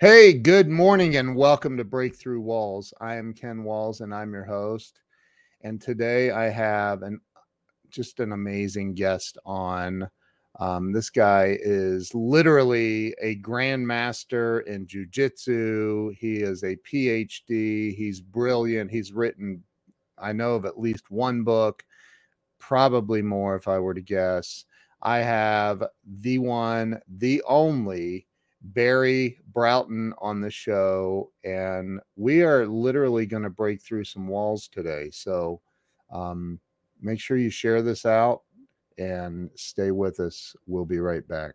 Hey, good morning and welcome to Breakthrough Walls. I am Ken Walls and I'm your host. And today I have an just an amazing guest on. Um, this guy is literally a grandmaster in jujitsu. He is a PhD. He's brilliant. He's written, I know of at least one book, probably more if I were to guess. I have the one, the only Barry Broughton on the show, and we are literally going to break through some walls today. So um, make sure you share this out and stay with us. We'll be right back.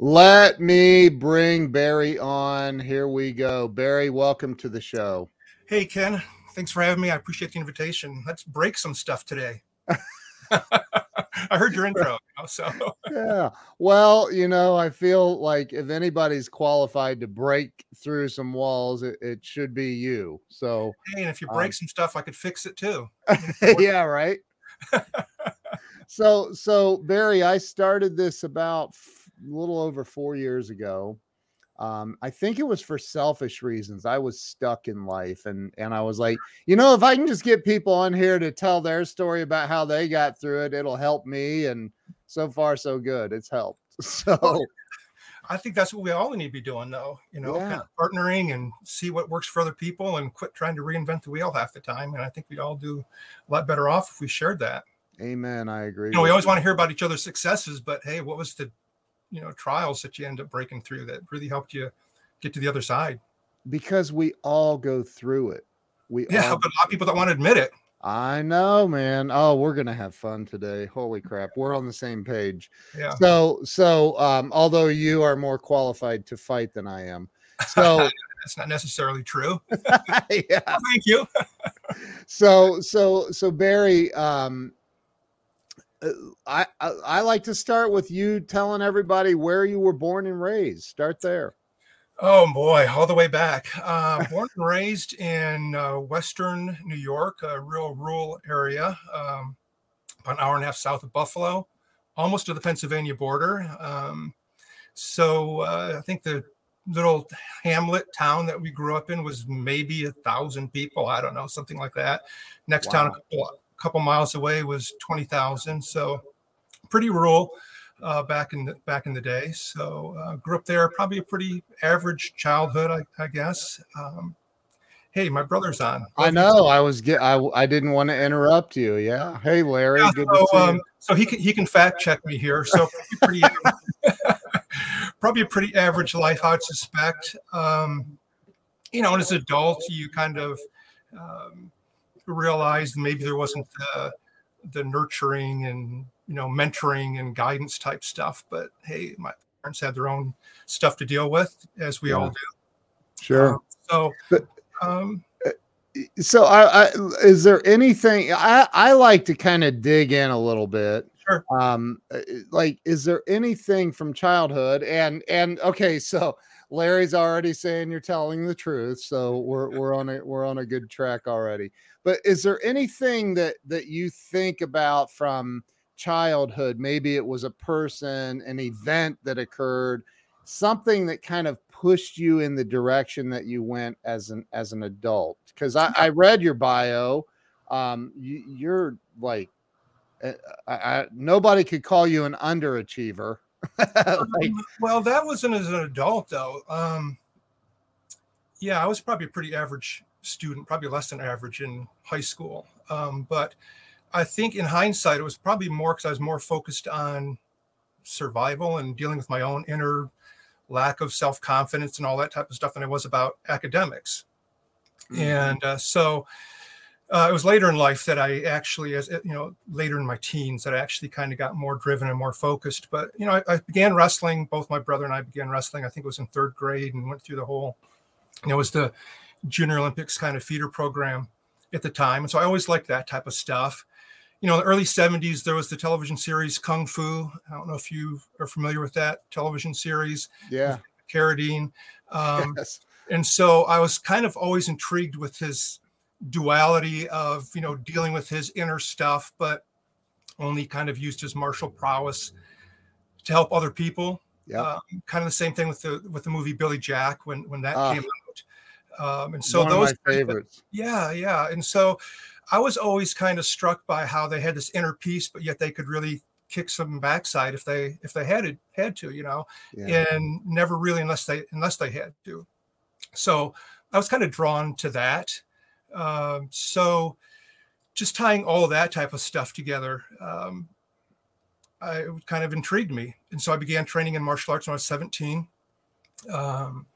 Let me bring Barry on. Here we go. Barry, welcome to the show. Hey, Ken. Thanks for having me. I appreciate the invitation. Let's break some stuff today. I heard your intro, so yeah. Well, you know, I feel like if anybody's qualified to break through some walls, it, it should be you. So, hey, and if you break um, some stuff, I could fix it too. yeah, right. so, so Barry, I started this about little over four years ago. Um, I think it was for selfish reasons. I was stuck in life, and and I was like, you know, if I can just get people on here to tell their story about how they got through it, it'll help me. And so far, so good. It's helped. So. I think that's what we all need to be doing, though. You know, yeah. kind of partnering and see what works for other people, and quit trying to reinvent the wheel half the time. And I think we'd all do a lot better off if we shared that. Amen. I agree. You know, we always want to hear about each other's successes, but hey, what was the you know trials that you end up breaking through that really helped you get to the other side. Because we all go through it. We yeah all... but a lot of people don't want to admit it. I know man. Oh we're gonna have fun today. Holy crap. We're on the same page. Yeah. So so um although you are more qualified to fight than i am so that's not necessarily true. Yeah. Well, thank you. So so so barry um I, I, I like to start with you telling everybody where you were born and raised. Start there. Oh boy, all the way back. Uh, born and raised in uh, Western New York, a real rural area, um, about an hour and a half south of Buffalo, almost to the Pennsylvania border. Um, so uh, I think the little hamlet town that we grew up in was maybe a thousand people. I don't know, something like that. Next wow. town, a couple, couple miles away was 20,000. So pretty rural uh, back in the back in the day. So uh, grew up there, probably a pretty average childhood, I, I guess. Um, hey, my brother's on. I know. I was get. I I didn't want to interrupt you. Yeah. Hey, Larry. Yeah, good so, to see um, you. So he can he can fact check me here. So pretty, probably a pretty average life, I'd suspect. Um, you know, and as an adult, you kind of um, realized maybe there wasn't the, the nurturing and you know mentoring and guidance type stuff but hey my parents had their own stuff to deal with as we yeah. all do. Sure. Um, so but, um uh, so I, I, is there anything i i like to kind of dig in a little bit. Sure. Um uh, like is there anything from childhood and and okay so Larry's already saying you're telling the truth, so we're we're on a we're on a good track already. But is there anything that that you think about from childhood? Maybe it was a person, an event that occurred, something that kind of pushed you in the direction that you went as an as an adult. Because I, I read your bio, um, you, are like, eh, I, I, nobody could call you an underachiever. like, um, well, that wasn't as an adult though. Um, yeah, I was probably a pretty average student, probably less than average in high school. Um, but I think in hindsight, it was probably more because I was more focused on survival and dealing with my own inner lack of self confidence and all that type of stuff than I was about academics. Mm-hmm. And uh, so uh, it was later in life that I actually, as you know, later in my teens, that I actually kind of got more driven and more focused. But you know, I, I, began wrestling. Both my brother and I began wrestling. I think it was in third grade, and went through the whole it was the Junior Olympics kind of feeder program at the time. And so I always liked that type of stuff. You know, in the early 70s, there was the television series Kung Fu. I don't know if you are familiar with that television series. Yeah. Carradine. Um, yes. And so I was kind of always intrigued with his duality of, you know, dealing with his inner stuff, but only kind of used his martial prowess to help other people. Yeah. Um, kind of the same thing with the with the movie Billy Jack when when that uh, came out. Um, and so those favorites. yeah, yeah. And so I was always kind of struck by how they had this inner peace, but yet they could really kick some backside if they if they had it had to, you know, yeah. and never really unless they unless they had to. So I was kind of drawn to that. Um, so just tying all that type of stuff together, um, I, it kind of intrigued me, and so I began training in martial arts when I was 17. Um,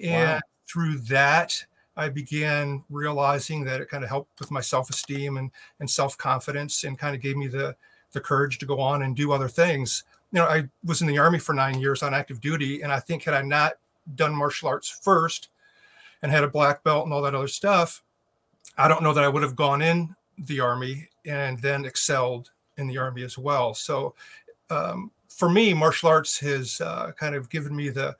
and wow through that, I began realizing that it kind of helped with my self-esteem and, and self-confidence and kind of gave me the, the courage to go on and do other things. You know, I was in the army for nine years on active duty. And I think had I not done martial arts first and had a black belt and all that other stuff, I don't know that I would have gone in the army and then excelled in the army as well. So um, for me, martial arts has uh, kind of given me the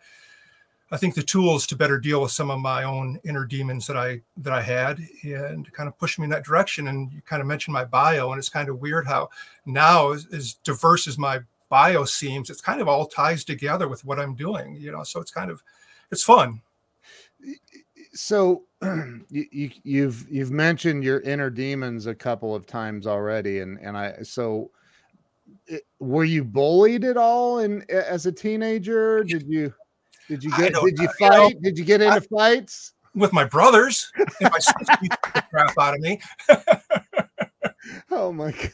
I think the tools to better deal with some of my own inner demons that I that I had and kind of pushed me in that direction. And you kind of mentioned my bio, and it's kind of weird how now as, as diverse as my bio seems, it's kind of all ties together with what I'm doing, you know. So it's kind of it's fun. So you, you you've you've mentioned your inner demons a couple of times already, and and I so it, were you bullied at all in as a teenager? Did you? Did you get? Did you fight? You know, did you get into I, fights with my brothers? my beat the crap out of me. oh my god!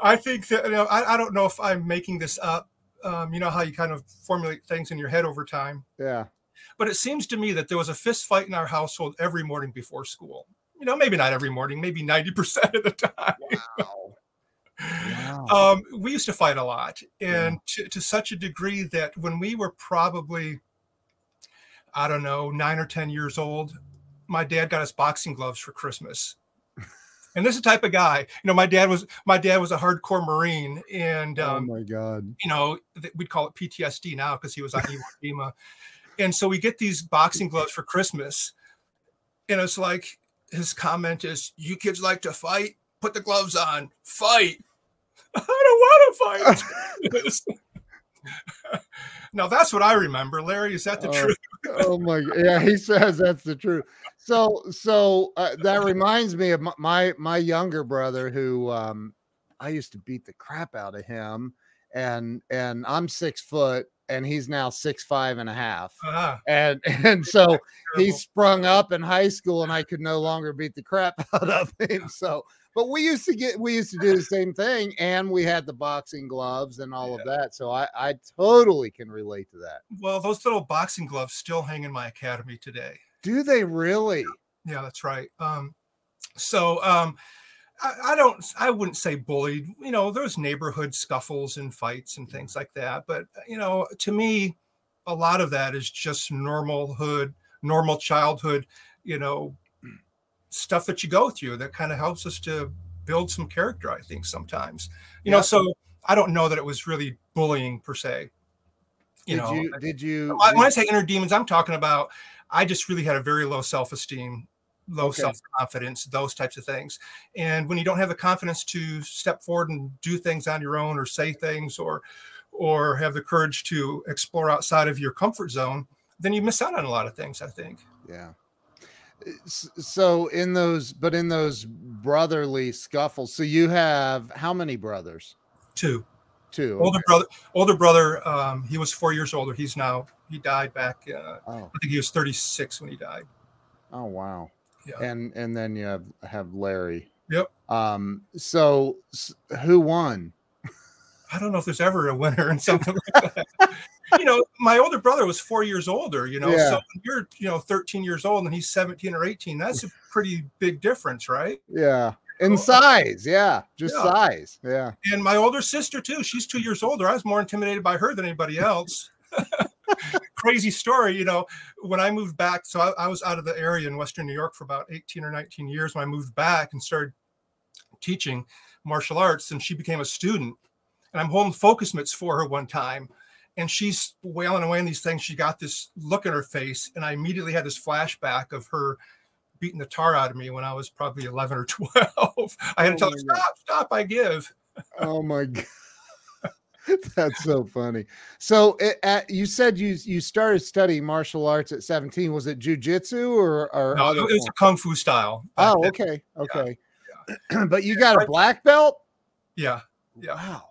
I think that you know. I, I don't know if I'm making this up. Um, you know how you kind of formulate things in your head over time. Yeah. But it seems to me that there was a fist fight in our household every morning before school. You know, maybe not every morning, maybe 90% of the time. Wow. Wow. Um, we used to fight a lot, and yeah. to, to such a degree that when we were probably, I don't know, nine or 10 years old, my dad got us boxing gloves for Christmas. and this is the type of guy, you know, my dad was my dad was a hardcore Marine, and oh um, oh my god, you know, we'd call it PTSD now because he was on Iwo Jima, and so we get these boxing gloves for Christmas, and it's like his comment is, "You kids like to fight? Put the gloves on, fight." I don't want to fight. now that's what I remember. Larry, is that the oh, truth? oh my, yeah, he says that's the truth. So, so uh, that reminds me of my my younger brother who um, I used to beat the crap out of him, and and I'm six foot and he's now six five and a half. Uh-huh. and and so he sprung up in high school and i could no longer beat the crap out of him so but we used to get we used to do the same thing and we had the boxing gloves and all yeah. of that so I, I totally can relate to that well those little boxing gloves still hang in my academy today do they really yeah that's right um so um I, I don't i wouldn't say bullied you know there's neighborhood scuffles and fights and things like that but you know to me a lot of that is just normal hood normal childhood you know mm. stuff that you go through that kind of helps us to build some character i think sometimes. You yeah. know so i don't know that it was really bullying per se you did know you, did you when i say inner demons i'm talking about i just really had a very low self-esteem low okay. self-confidence those types of things. And when you don't have the confidence to step forward and do things on your own or say things or or have the courage to explore outside of your comfort zone then you miss out on a lot of things i think. Yeah. So in those but in those brotherly scuffles so you have how many brothers? Two. Two older brother older brother um he was four years older. He's now he died back uh, oh. i think he was 36 when he died. Oh wow yeah. and and then you have have larry yep um so who won i don't know if there's ever a winner in something like that you know, my older brother was four years older, you know, yeah. so you're, you know, 13 years old and he's 17 or 18. That's a pretty big difference, right? Yeah. In size. Yeah. Just yeah. size. Yeah. And my older sister, too, she's two years older. I was more intimidated by her than anybody else. crazy story. You know, when I moved back, so I, I, was out of the area in Western New York for about 18 or 19 years. When I moved back and started teaching martial arts, and she became a student. And I'm holding focus mitts for her one time, and she's wailing away on these things. She got this look in her face, and I immediately had this flashback of her beating the tar out of me when I was probably 11 or 12. I had to oh tell her, oh stop, God. stop, I give. Oh my God. That's so funny. So, it, at, you said you you started studying martial arts at 17. Was it jujitsu or, or no? It was a kung fu style. Oh, okay, okay. Yeah, yeah. but you got a black belt. Yeah, yeah. Wow.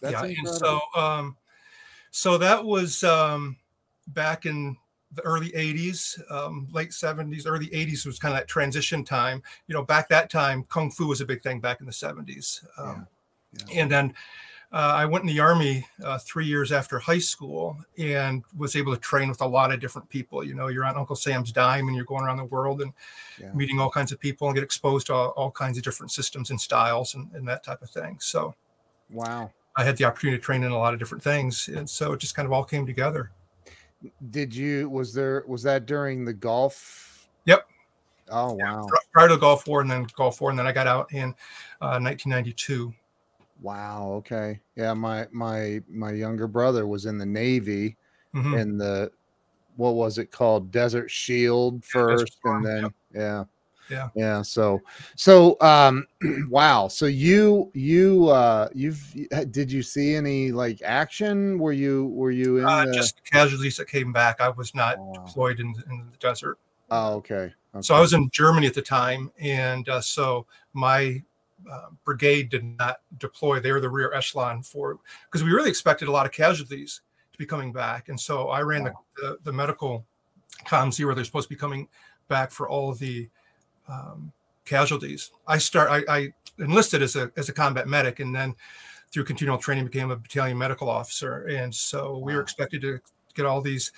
That's yeah, incredible. and so um, so that was um back in the early 80s, um, late 70s, early 80s was kind of that transition time. You know, back that time, kung fu was a big thing back in the 70s. Um. Yeah. And then uh, I went in the army uh, three years after high school and was able to train with a lot of different people. You know, you're on Uncle Sam's dime and you're going around the world and yeah. meeting all kinds of people and get exposed to all, all kinds of different systems and styles and, and, that type of thing. So, wow. I had the opportunity to train in a lot of different things. And so it just kind of all came together. Did you, was there, was that during the Gulf? Yep. Oh, wow. Yeah, prior to the Gulf War and then Gulf War. And then I got out in uh, 1992. Wow. Okay. Yeah. My my my younger brother was in the Navy, mm-hmm. in the what was it called, Desert Shield first, yeah, and then yeah, yeah, yeah. So so um, wow. So you you uh you've did you see any like action? Were you were you in uh, the... just casualties that came back? I was not oh, wow. deployed in in the desert. Oh, okay. okay. So I was in Germany at the time, and uh, so my uh, brigade did not deploy. They were the rear echelon for because we really expected a lot of casualties to be coming back, and so I ran wow. the, the, the medical com zero. They're supposed to be coming back for all of the um, casualties. I start. I, I, enlisted as a as a combat medic, and then through continual training became a battalion medical officer. And so we were expected to get all these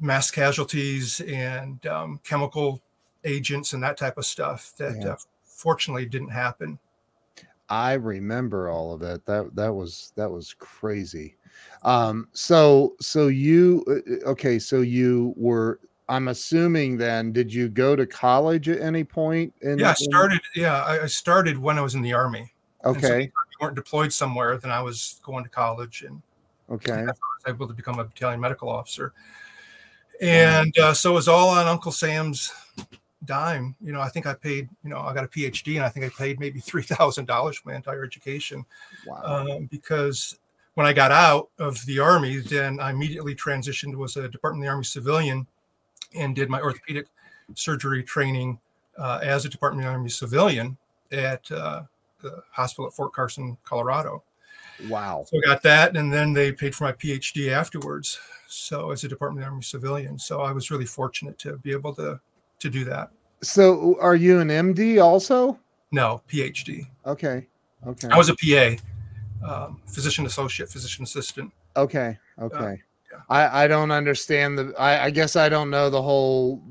mass casualties and um, chemical agents and that type of stuff that yeah. uh, fortunately didn't happen. I remember all of it. That that was that was crazy. Um, so so you uh, okay? So you were. I'm assuming then. Did you go to college at any point? In, yeah, I started. In... Yeah, I started when I was in the army. Okay. So you weren't deployed somewhere, then I was going to college, and okay, I was able to become a battalion medical officer. And uh, so it was all on Uncle Sam's dime. You know, I think I paid, you know, I got a PhD and I think I paid maybe $3,000 for my entire education. Wow. Um, because when I got out of the Army, then I immediately transitioned, was a Department of the Army civilian and did my orthopedic surgery training uh, as a Department of the Army civilian at uh, the hospital at Fort Carson, Colorado. Wow. So I got that, and then they paid for my PhD afterwards. So as a Department of the Army civilian, so I was really fortunate to be able to to do that. So, are you an MD also? No, PhD. Okay. Okay. I was a PA, um, physician associate, physician assistant. Okay. Okay. Uh, yeah. I I don't understand the. I I guess I don't know the whole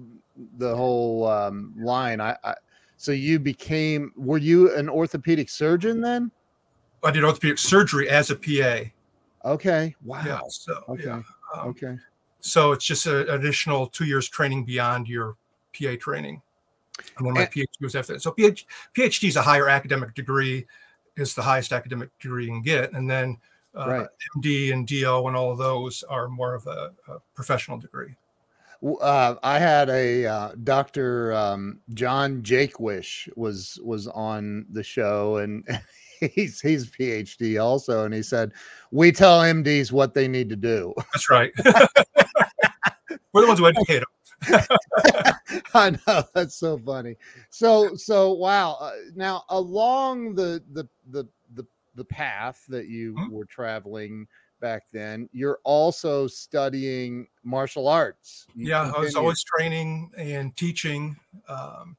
the whole um, line. I, I so you became. Were you an orthopedic surgeon then? I did orthopedic surgery as a PA. Okay. Wow. Yeah. So okay. Yeah. Um, okay. So it's just an additional two years training beyond your PA training. And then my and, PhD was after that. So PhD, PhD is a higher academic degree, is the highest academic degree you can get. And then uh, right. MD and DO and all of those are more of a, a professional degree. Uh, I had a uh, Dr. Um, John Jaquish was was on the show, and he's he's PhD also, and he said we tell MDs what they need to do. That's right. We're the ones who educate them. I know that's so funny. So so wow. Uh, now along the the the the the path that you mm-hmm. were traveling back then, you're also studying martial arts. You yeah, continue. I was always training and teaching. Um,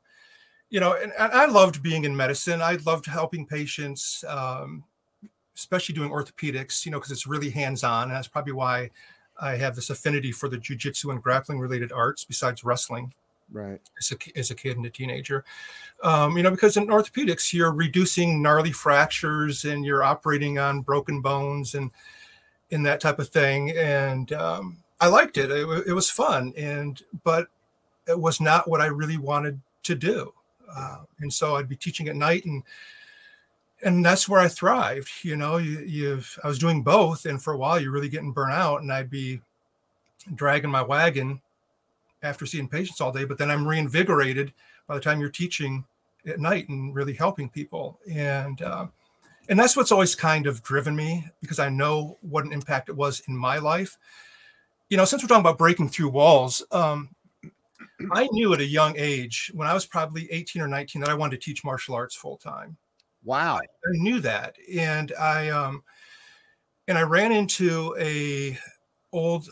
you know, and, and, I loved being in medicine. I loved helping patients, um, especially doing orthopedics. You know, because it's really hands on, and that's probably why I have this affinity for the jujitsu and grappling related arts besides wrestling. Right. As a, as a kid and a teenager. Um, you know, because in orthopedics, you're reducing gnarly fractures and you're operating on broken bones. And, in that type of thing, and um, I liked it. it. It was fun, and but it was not what I really wanted to do. Uh, and so I'd be teaching at night, and and that's where I thrived. You know, you, you've I was doing both, and for a while you're really getting burnt out, and I'd be dragging my wagon after seeing patients all day, but then I'm reinvigorated by the time you're teaching at night and really helping people. And uh, and that's what's always kind of driven me because I know what an impact it was in my life. You know, since we're talking about breaking through walls, um, I knew at a young age, when I was probably 18 or 19, that I wanted to teach martial arts full time. Wow. I, I knew that. And I um and I ran into a old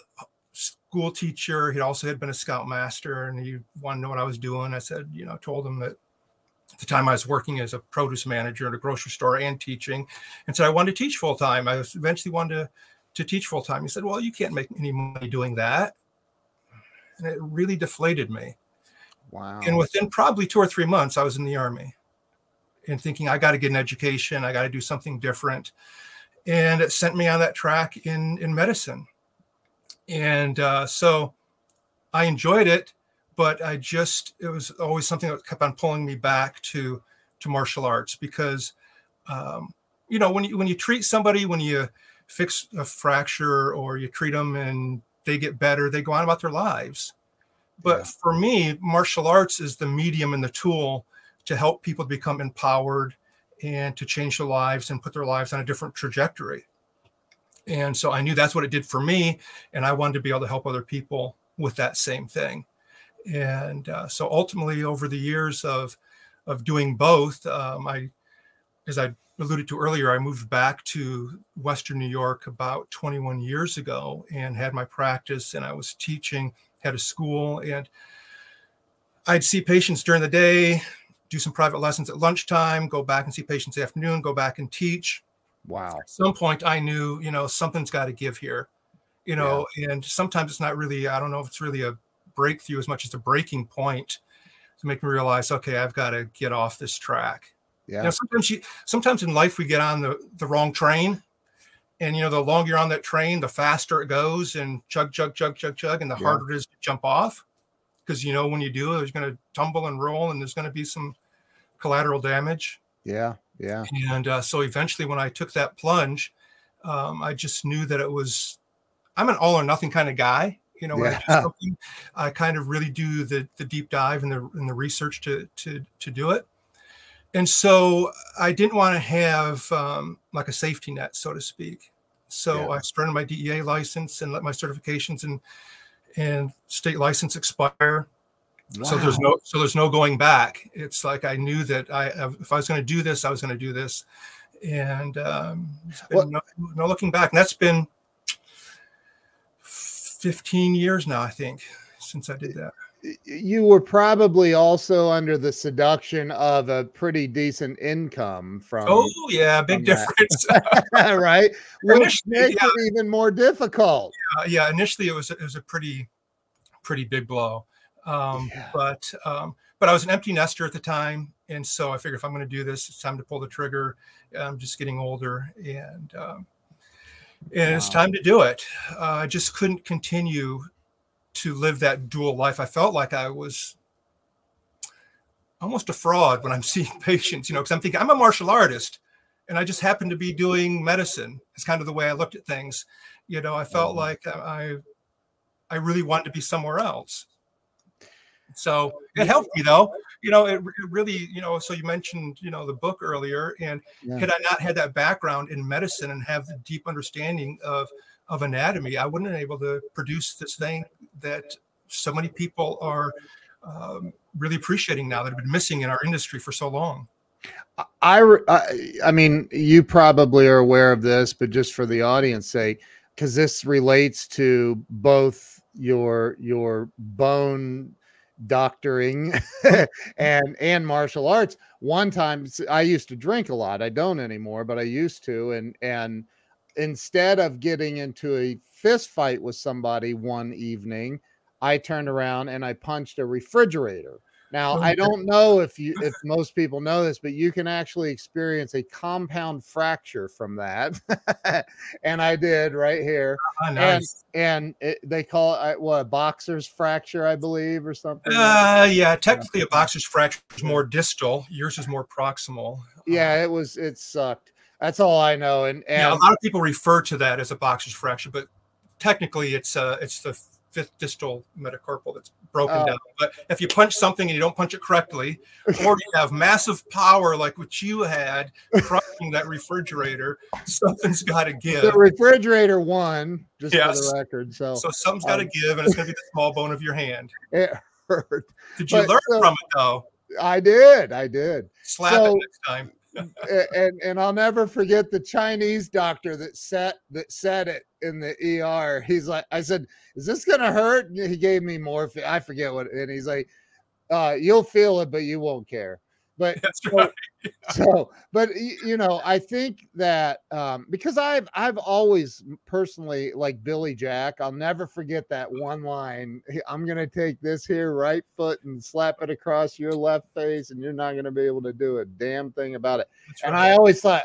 school teacher. He also had been a scoutmaster and he wanted to know what I was doing. I said, you know, told him that at the time I was working as a produce manager at a grocery store and teaching, and said I wanted to teach full time. I was eventually wanted to, to teach full time. He said, Well, you can't make any money doing that and it really deflated me. Wow. And within probably two or three months, I was in the army and thinking, I got to get an education, I got to do something different. And it sent me on that track in, in medicine. And uh, so I enjoyed it, but I just, it was always something that kept on pulling me back to, to martial arts because, um, you know, when you, when you treat somebody, when you fix a fracture or you treat them and they get better, they go on about their lives. But yeah. for me, martial arts is the medium and the tool to help people become empowered and to change their lives and put their lives on a different trajectory. And so I knew that's what it did for me. And I wanted to be able to help other people with that same thing. And uh, so ultimately, over the years of, of doing both, um, I, as I alluded to earlier, I moved back to Western New York about 21 years ago and had my practice, and I was teaching, had a school, and I'd see patients during the day, do some private lessons at lunchtime, go back and see patients afternoon, go back and teach. Wow. At some point, I knew, you know, something's got to give here, you know, yeah. and sometimes it's not really, I don't know if it's really a breakthrough as much as a breaking point to make me realize, okay, I've got to get off this track yeah. You know, sometimes you sometimes in life we get on the, the wrong train. And you know, the longer you're on that train, the faster it goes and chug, chug, chug, chug, chug, and the yeah. harder it is to jump off. Because you know, when you do, there's gonna tumble and roll and there's gonna be some collateral damage. Yeah, yeah. And uh, so eventually when I took that plunge, um, I just knew that it was I'm an all or nothing kind of guy. You know, yeah. I, I kind of really do the the deep dive and the and the research to to to do it and so I didn't want to have um, like a safety net, so to speak. So yeah. I surrendered my DEA license and let my certifications and and state license expire. Wow. So there's no so there's no going back. It's like I knew that I if I was going to do this, I was going to do this, and um, well, no, no looking back. And that's been 15 years now, I think, since I did that you were probably also under the seduction of a pretty decent income from oh yeah big difference right which makes yeah. it even more difficult yeah, yeah initially it was it was a pretty pretty big blow um, yeah. but um, but i was an empty nester at the time and so i figured if i'm going to do this it's time to pull the trigger i'm just getting older and um, and wow. it's time to do it uh, i just couldn't continue to live that dual life. I felt like I was almost a fraud when I'm seeing patients, you know, because I'm thinking I'm a martial artist and I just happen to be doing medicine. It's kind of the way I looked at things. You know, I felt mm-hmm. like I I really wanted to be somewhere else. So it helped me though. You know, it, it really, you know, so you mentioned, you know, the book earlier. And yeah. had I not had that background in medicine and have the deep understanding of of anatomy, I wouldn't have been able to produce this thing that so many people are um, really appreciating now that have been missing in our industry for so long. I, I, I mean, you probably are aware of this, but just for the audience sake, because this relates to both your your bone doctoring and and martial arts. One time, I used to drink a lot. I don't anymore, but I used to, and and instead of getting into a fist fight with somebody one evening, I turned around and I punched a refrigerator Now, I don't know if you if most people know this, but you can actually experience a compound fracture from that. and I did right here. Ah, nice. And and it, they call it what a boxer's fracture, I believe, or something. Uh, yeah, technically a boxer's fracture is more distal. Yours is more proximal. Yeah, it was it sucked. That's all I know. And, and yeah, a lot of people refer to that as a boxer's fracture, but technically it's uh it's the fifth distal metacarpal that's broken Oh. down. But if you punch something and you don't punch it correctly, or you have massive power like what you had crushing that refrigerator, something's got to give. the refrigerator won, just for the record. So, So something's got to Um, give, and it's going to be the small bone of your hand. it hurt. Did you but learn so- from it though? I did, I did. Slap so- it next time. And and I'll never forget the Chinese doctor that set that said it in the ER. He's like, I said, "Is this gonna hurt?" And he gave me morphine. I forget what, and he's like, uh, "You'll feel it, but you won't care." But That's so- right. so but you know i think that um because i've i've always personally like billy jack i'll never forget that one line i'm gonna take this here right foot and slap it across your left face and you're not gonna be able to do a damn thing about it That's and right. i always thought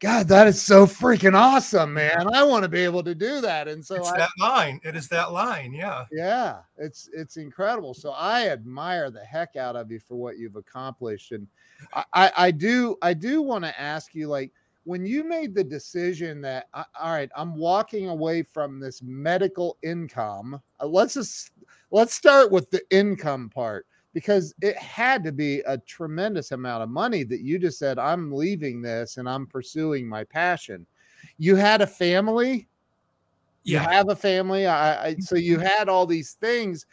god that is so freaking awesome man i want to be able to do that and so it's I, that line. It is that line. Yeah. yeah it's it's incredible so i admire the heck out of you for what you've accomplished and i i, I do i do want to ask you like when you made the decision that all right i'm walking away from this medical income uh, let's just let's start with the income part because it had to be a tremendous amount of money that you just said i'm leaving this and i'm pursuing my passion you had a family you Yeah. have a family. I, I so you had all these things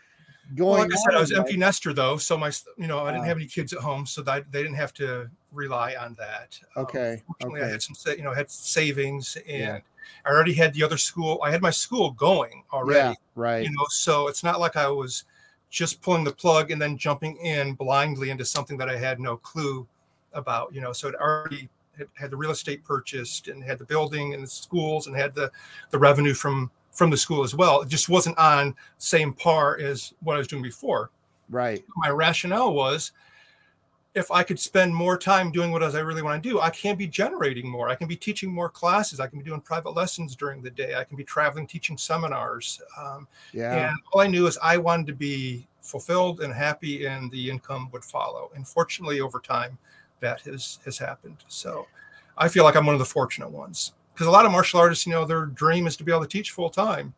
Well, going. like I said, I was empty nester though, so my, you know, I didn't have any kids at home, so that they didn't have to rely on that. Um, Okay, fortunately, I had some, you know, had savings, and Yeah. I already had the other school. I had my school going Yeah, already, right. you know, so it's not like I was just pulling the plug and then jumping in blindly into something that I had no clue about, you know. So it already had, had the real estate purchased and had the building and the schools and had the the revenue from from the school as well. It just wasn't on same par as what I was doing before. right. My rationale was if I could spend more time doing what I really want to do, I can be generating more. I can be teaching more classes. I can be doing private lessons during the day. I can be traveling, teaching seminars. Um, Yeah. and all I knew is I wanted to be fulfilled and happy, and the income would follow. And fortunately, over time, that has has happened. So I feel like I'm one of the fortunate ones because a lot of martial artists, you know, their dream is to be able to teach full time,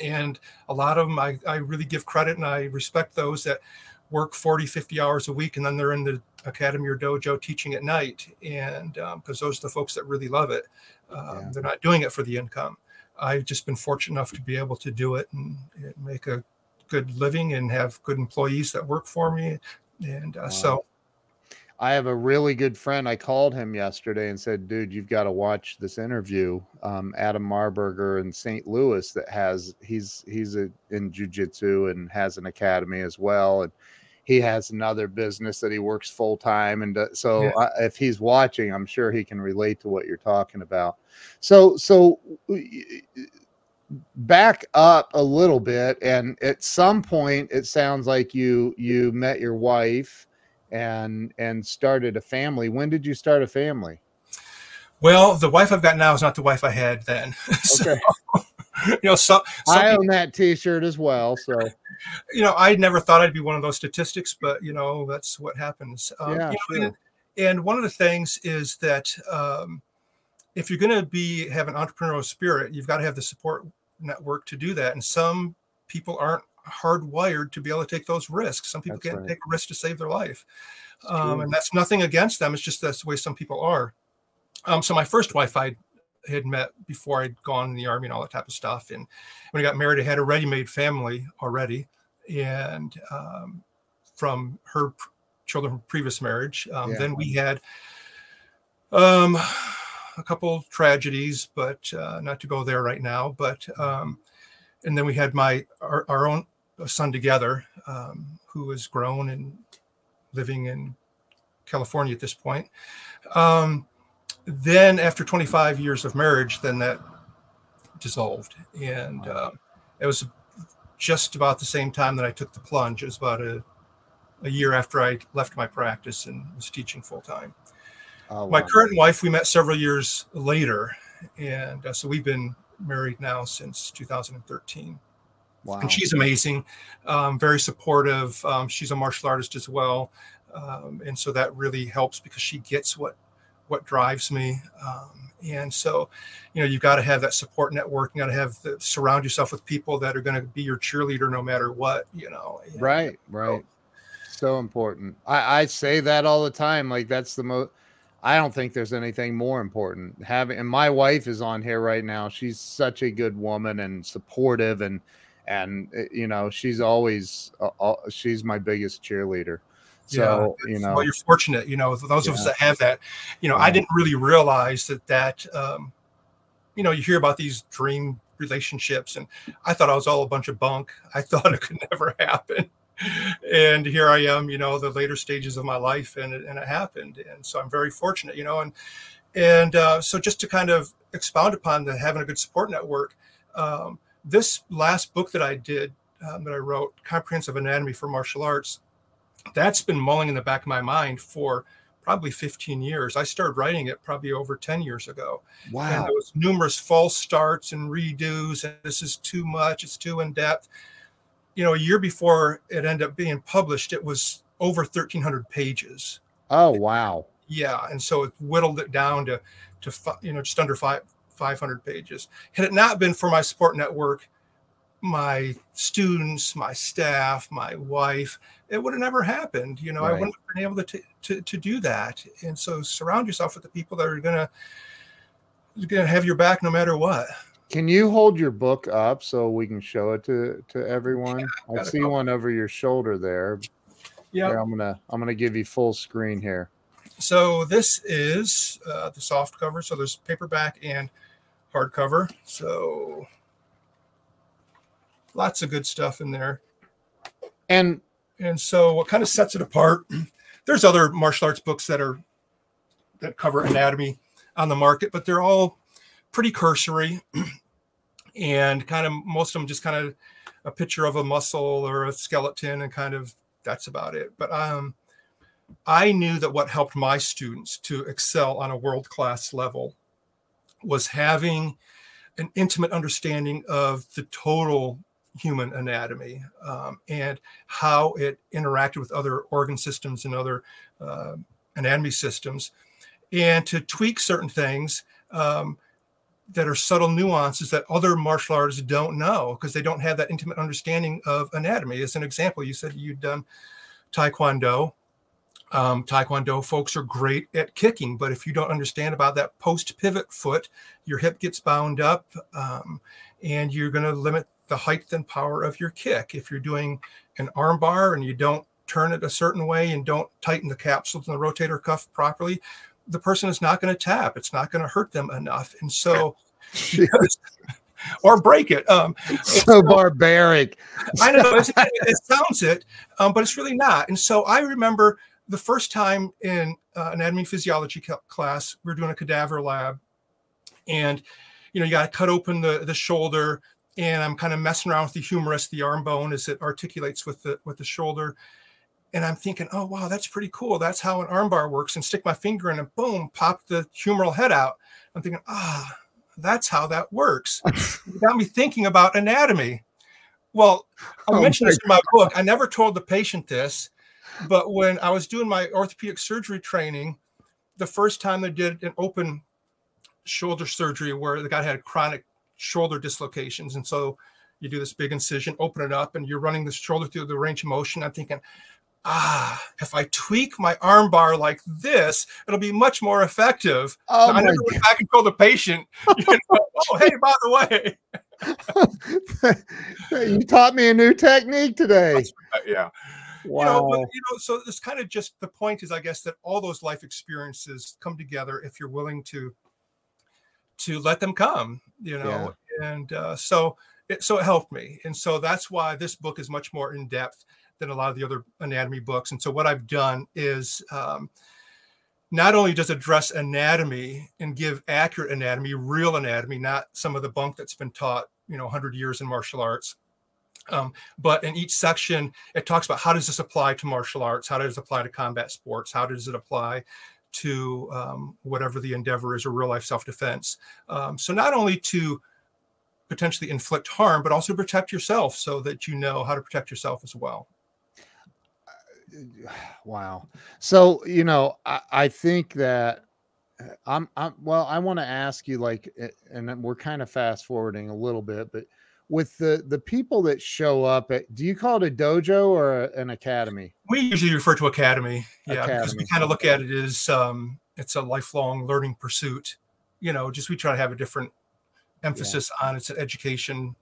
and a lot of them, I, I really give credit and I respect those that work 40, 50 hours a week, and then they're in the academy or dojo teaching at night, and because those are the folks that really love it, um, Yeah. they're not doing it for the income. I've just been fortunate enough to be able to do it and and make a good living and have good employees that work for me. And uh, Wow. so, I have a really good friend. I called him yesterday and said, "Dude, you've got to watch this interview." Um, Adam Marburger in St. Louis that has he's he's a, in jujitsu and has an academy as well, and he has another business that he works full time. And do- so, Yeah. I, if he's watching, I'm sure he can relate to what you're talking about. So, so back up a little bit, and at some point, it sounds like you you met your wife and and started a family. When did you start a family? well, the wife I've got now is not the wife I had then. so, Okay. you know, so, some I people- own that T-shirt as well. So you know, I never thought I'd be one of those statistics, but you know, that's what happens. Um, Yeah, you know, sure. and, and one of the things is that um, if you're going to be have an entrepreneurial spirit, you've got to have the support network to do that. And some people aren't hardwired to be able to take those risks. Some people That's can't right. take a risk to save their life, um, and that's nothing against them. It's just that's the way some people are. Um, so my first wife I had met before I'd gone in the army and all that type of stuff. And when I got married, I had a ready-made family already, and um, from her p- children from previous marriage. Um, Yeah. Then we had um, a couple tragedies, but uh, not to go there right now. But um, and then we had my our, our own son together, um, who was grown and living in California at this point. Um, then after 25 years of marriage, then that dissolved, and uh, it was just about the same time that I took the plunge. It was about a a year after I left my practice and was teaching full time. Oh, wow. My current wife, we met several years later, and uh, so we've been married now since 2013. Wow. And she's amazing, um, very supportive. Um, she's a martial artist as well, um, and so that really helps because she gets what what drives me. Um, and so, you know, you've got to have that support network. You got to have the, surround yourself with people that are going to be your cheerleader no matter what. You know. And Right, right. So important. I, I say that all the time. Like that's the most. I don't think there's anything more important. Having and my wife is on here right now. She's such a good woman and supportive, and and uh, you know she's always uh, uh, she's my biggest cheerleader. So you know, well, you're fortunate. You know, those of us that have that. You know, I didn't really realize that that. Um, you know, you hear about these dream relationships, and I thought I was all a bunch of bunk. I thought it could never happen, and here I am. You know, the later stages of my life, and it, and it happened. And so I'm very fortunate. You know, and and uh, so just to kind of expound upon the having a good support network. Um, this last book that I did, um, that I wrote, Comprehensive Anatomy for Martial Arts, that's been mulling in the back of my mind for probably 15 years. I started writing it probably over 10 years ago. Wow. And there was numerous false starts and redos, and this is too much, it's too in depth. You know, a year before it ended up being published, it was over 1,300 pages. oh wow, Yeah, and so it whittled it down to to you know just under five 500 pages. Had it not been for my support network, my students, my staff, my wife, it would have never happened. You know, I wouldn't have been able to, t- to to do that. And so surround yourself with the people that are gonna gonna have your back no matter what. Can you hold your book up so we can show it to to everyone? I see one over your shoulder there. Yeah. I'm gonna I'm gonna give you full screen here. So this is uh, the soft cover. So there's paperback and hardcover. So lots of good stuff in there. And And so what kind of sets it apart? There's other martial arts books that are that cover anatomy on the market, but they're all pretty cursory and kind of most of them just kind of a picture of a muscle or a skeleton and kind of that's about it. But um I knew that what helped my students to excel on a world class level was having an intimate understanding of the total human anatomy um, and how it interacted with other organ systems and other uh, anatomy systems, and to tweak certain things um, that are subtle nuances that other martial artists don't know because they don't have that intimate understanding of anatomy. As an example, you said you'd done Taekwondo. Um, taekwondo folks are great at kicking, but if you don't understand about that post pivot foot, your hip gets bound up um, and you're going to limit the height and power of your kick. If you're doing an arm bar and you don't turn it a certain way and don't tighten the capsules and the rotator cuff properly, the person is not going to tap. It's not going to hurt them enough. And so, or break it. Um, so barbaric. I know it sounds it, um, but it's really not. And so I remember the first time in uh, anatomy and physiology class, we are doing a cadaver lab, and you know you got to cut open the the shoulder, and I'm kind of messing around with the humerus, the arm bone, as it articulates with the with the shoulder. And I'm thinking, oh wow, that's pretty cool. That's how an armbar works. And stick my finger in and boom, pop the humeral head out. I'm thinking, ah, that's how that works. it got me thinking about anatomy. Well, I Oh mentioned this in my book. I never told the patient this, but when I was doing my orthopedic surgery training, the first time they did an open shoulder surgery where the guy had chronic shoulder dislocations. And so you do this big incision, open it up, and you're running the shoulder through the range of motion. I'm thinking, ah, if I tweak my arm bar like this, it'll be much more effective. Oh I never went back and told the patient, you know, oh, hey, by the way, you taught me a new technique today. yeah. Wow. you know, but you know, so it's kind of just the point is, I guess, that all those life experiences come together if you're willing to to let them come, you know, and uh, so it so it helped me, and so that's why this book is much more in depth than a lot of the other anatomy books. And so what I've done is um, not only does it address anatomy and give accurate anatomy, real anatomy, not some of the bunk that's been taught, you know, 100 years in martial arts Um, but in each section, it talks about how does this apply to martial arts? How does it apply to combat sports? How does it apply to um, whatever the endeavor is or real life self defense? Um, so, not only to potentially inflict harm, but also protect yourself so that you know how to protect yourself as well. Wow. So, you know, I, I think that uh, I'm, I'm, well, I want to ask you like, and we're kind of fast forwarding a little bit, but with the the people that show up at do you call it a dojo or a, an academy we usually refer to academy yeah academy. because we kind of look at it as um it's a lifelong learning pursuit you know just we try to have a different emphasis yeah. on its an education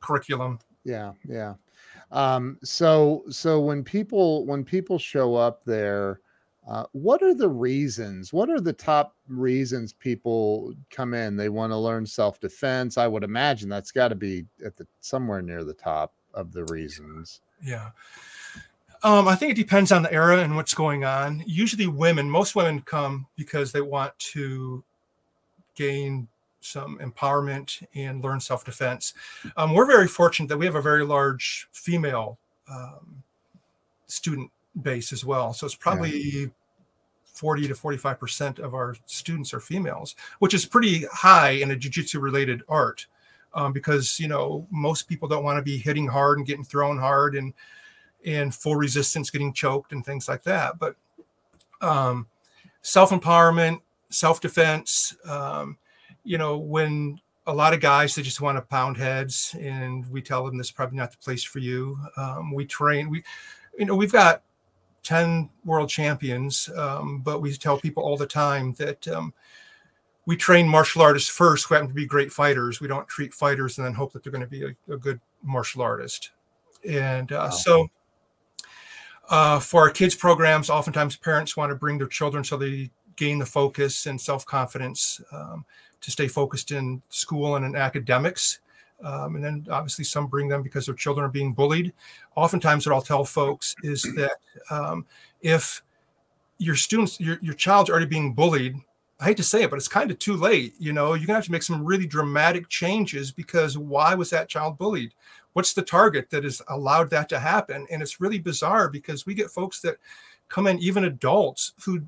curriculum yeah yeah um so so when people when people show up there uh, what are the reasons? What are the top reasons people come in? They want to learn self defense. I would imagine that's got to be at the somewhere near the top of the reasons. Yeah. Um, I think it depends on the era and what's going on. Usually, women, most women come because they want to gain some empowerment and learn self defense. Um, we're very fortunate that we have a very large female um, student base as well. So it's probably yeah. 40 to 45% of our students are females, which is pretty high in a jiu-jitsu related art. Um, because you know most people don't want to be hitting hard and getting thrown hard and and full resistance getting choked and things like that but um, self-empowerment self-defense um, you know when a lot of guys they just want to pound heads and we tell them this is probably not the place for you um, we train we you know we've got 10 world champions, um, but we tell people all the time that um, we train martial artists first who happen to be great fighters. We don't treat fighters and then hope that they're going to be a, a good martial artist. And uh, wow. so uh, for our kids programs, oftentimes parents want to bring their children so they gain the focus and self confidence um, to stay focused in school and in academics. Um, and then obviously some bring them because their children are being bullied. Oftentimes, what I'll tell folks is that um, if your students, your, your child's already being bullied, I hate to say it, but it's kind of too late. You know, you're gonna have to make some really dramatic changes because why was that child bullied? What's the target that has allowed that to happen? And it's really bizarre because we get folks that come in, even adults who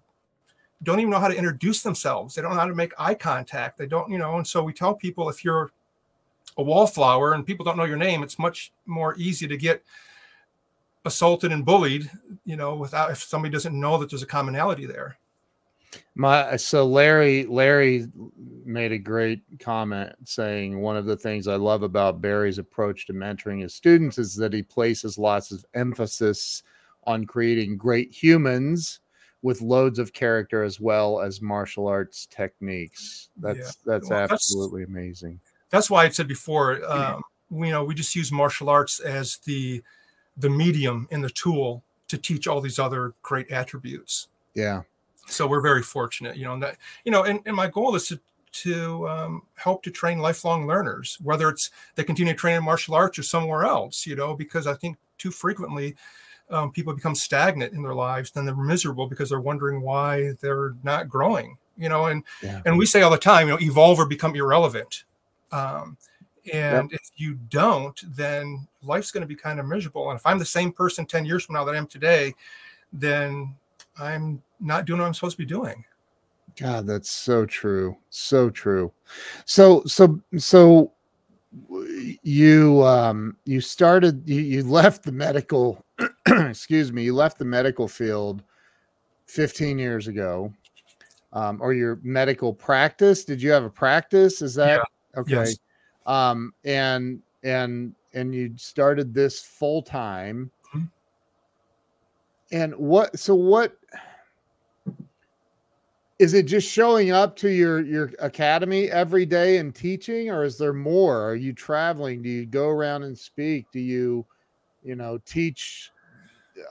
don't even know how to introduce themselves. They don't know how to make eye contact. They don't, you know, and so we tell people if you're a wallflower and people don't know your name, it's much more easy to get assaulted and bullied, you know, without if somebody doesn't know that there's a commonality there. My so Larry Larry made a great comment saying one of the things I love about Barry's approach to mentoring his students is that he places lots of emphasis on creating great humans with loads of character as well as martial arts techniques. That's yeah. that's well, absolutely that's, amazing that's why I said before, um, you know, we just use martial arts as the the medium and the tool to teach all these other great attributes. Yeah. So we're very fortunate, you know, and that you know, and, and my goal is to to um, help to train lifelong learners, whether it's they continue to train in martial arts or somewhere else, you know, because I think too frequently um, people become stagnant in their lives, then they're miserable because they're wondering why they're not growing, you know, and yeah. and we say all the time, you know, evolve or become irrelevant um, and yep. if you don't, then life's going to be kind of miserable. And if I'm the same person 10 years from now that I am today, then I'm not doing what I'm supposed to be doing. God, that's so true. So true. So, so, so you, um, you started, you, you left the medical, excuse me, you left the medical field 15 years ago. Um, or your medical practice. Did you have a practice? Is that yeah. Okay. Yes. Um, and and and you started this full time. Mm-hmm. And what so what is it just showing up to your your academy every day and teaching or is there more are you traveling do you go around and speak do you you know teach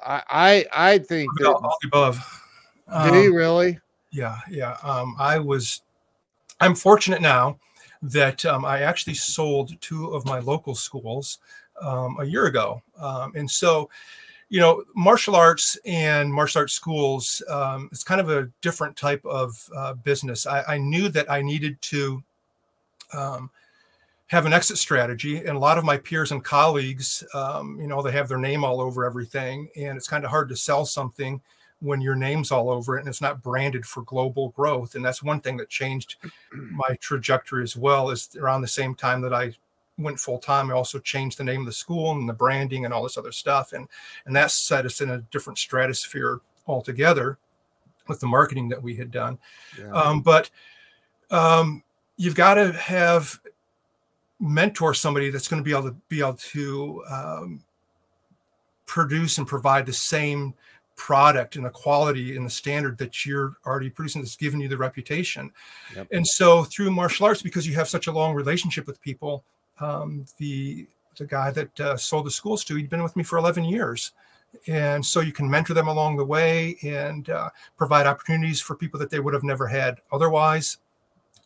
i i, I think that, all above do um, you really yeah yeah um i was i'm fortunate now that um, I actually sold two of my local schools um, a year ago. Um, and so, you know, martial arts and martial arts schools, um, it's kind of a different type of uh, business. I, I, knew that I needed to um, have an exit strategy. And a lot of my peers and colleagues, um, you know, they have their name all over everything, and it's kind of hard to sell something when your name's all over it and it's not branded for global growth. And that's one thing that changed my trajectory as well. Is around the same time that I went full time, I also changed the name of the school and the branding and all this other stuff, and and that set us in a different stratosphere altogether with the marketing that we had done. Yeah. Um, but um, you've got to have mentor somebody that's going to be able to be able to um, produce and provide the same product and the quality and the standard that you're already producing that's given you the reputation. Yep. And so through martial arts, because you have such a long relationship with people, um, the the guy that uh, sold the schools to, he'd been with me for 11 years. And so you can mentor them along the way and uh, provide opportunities for people that they would have never had otherwise.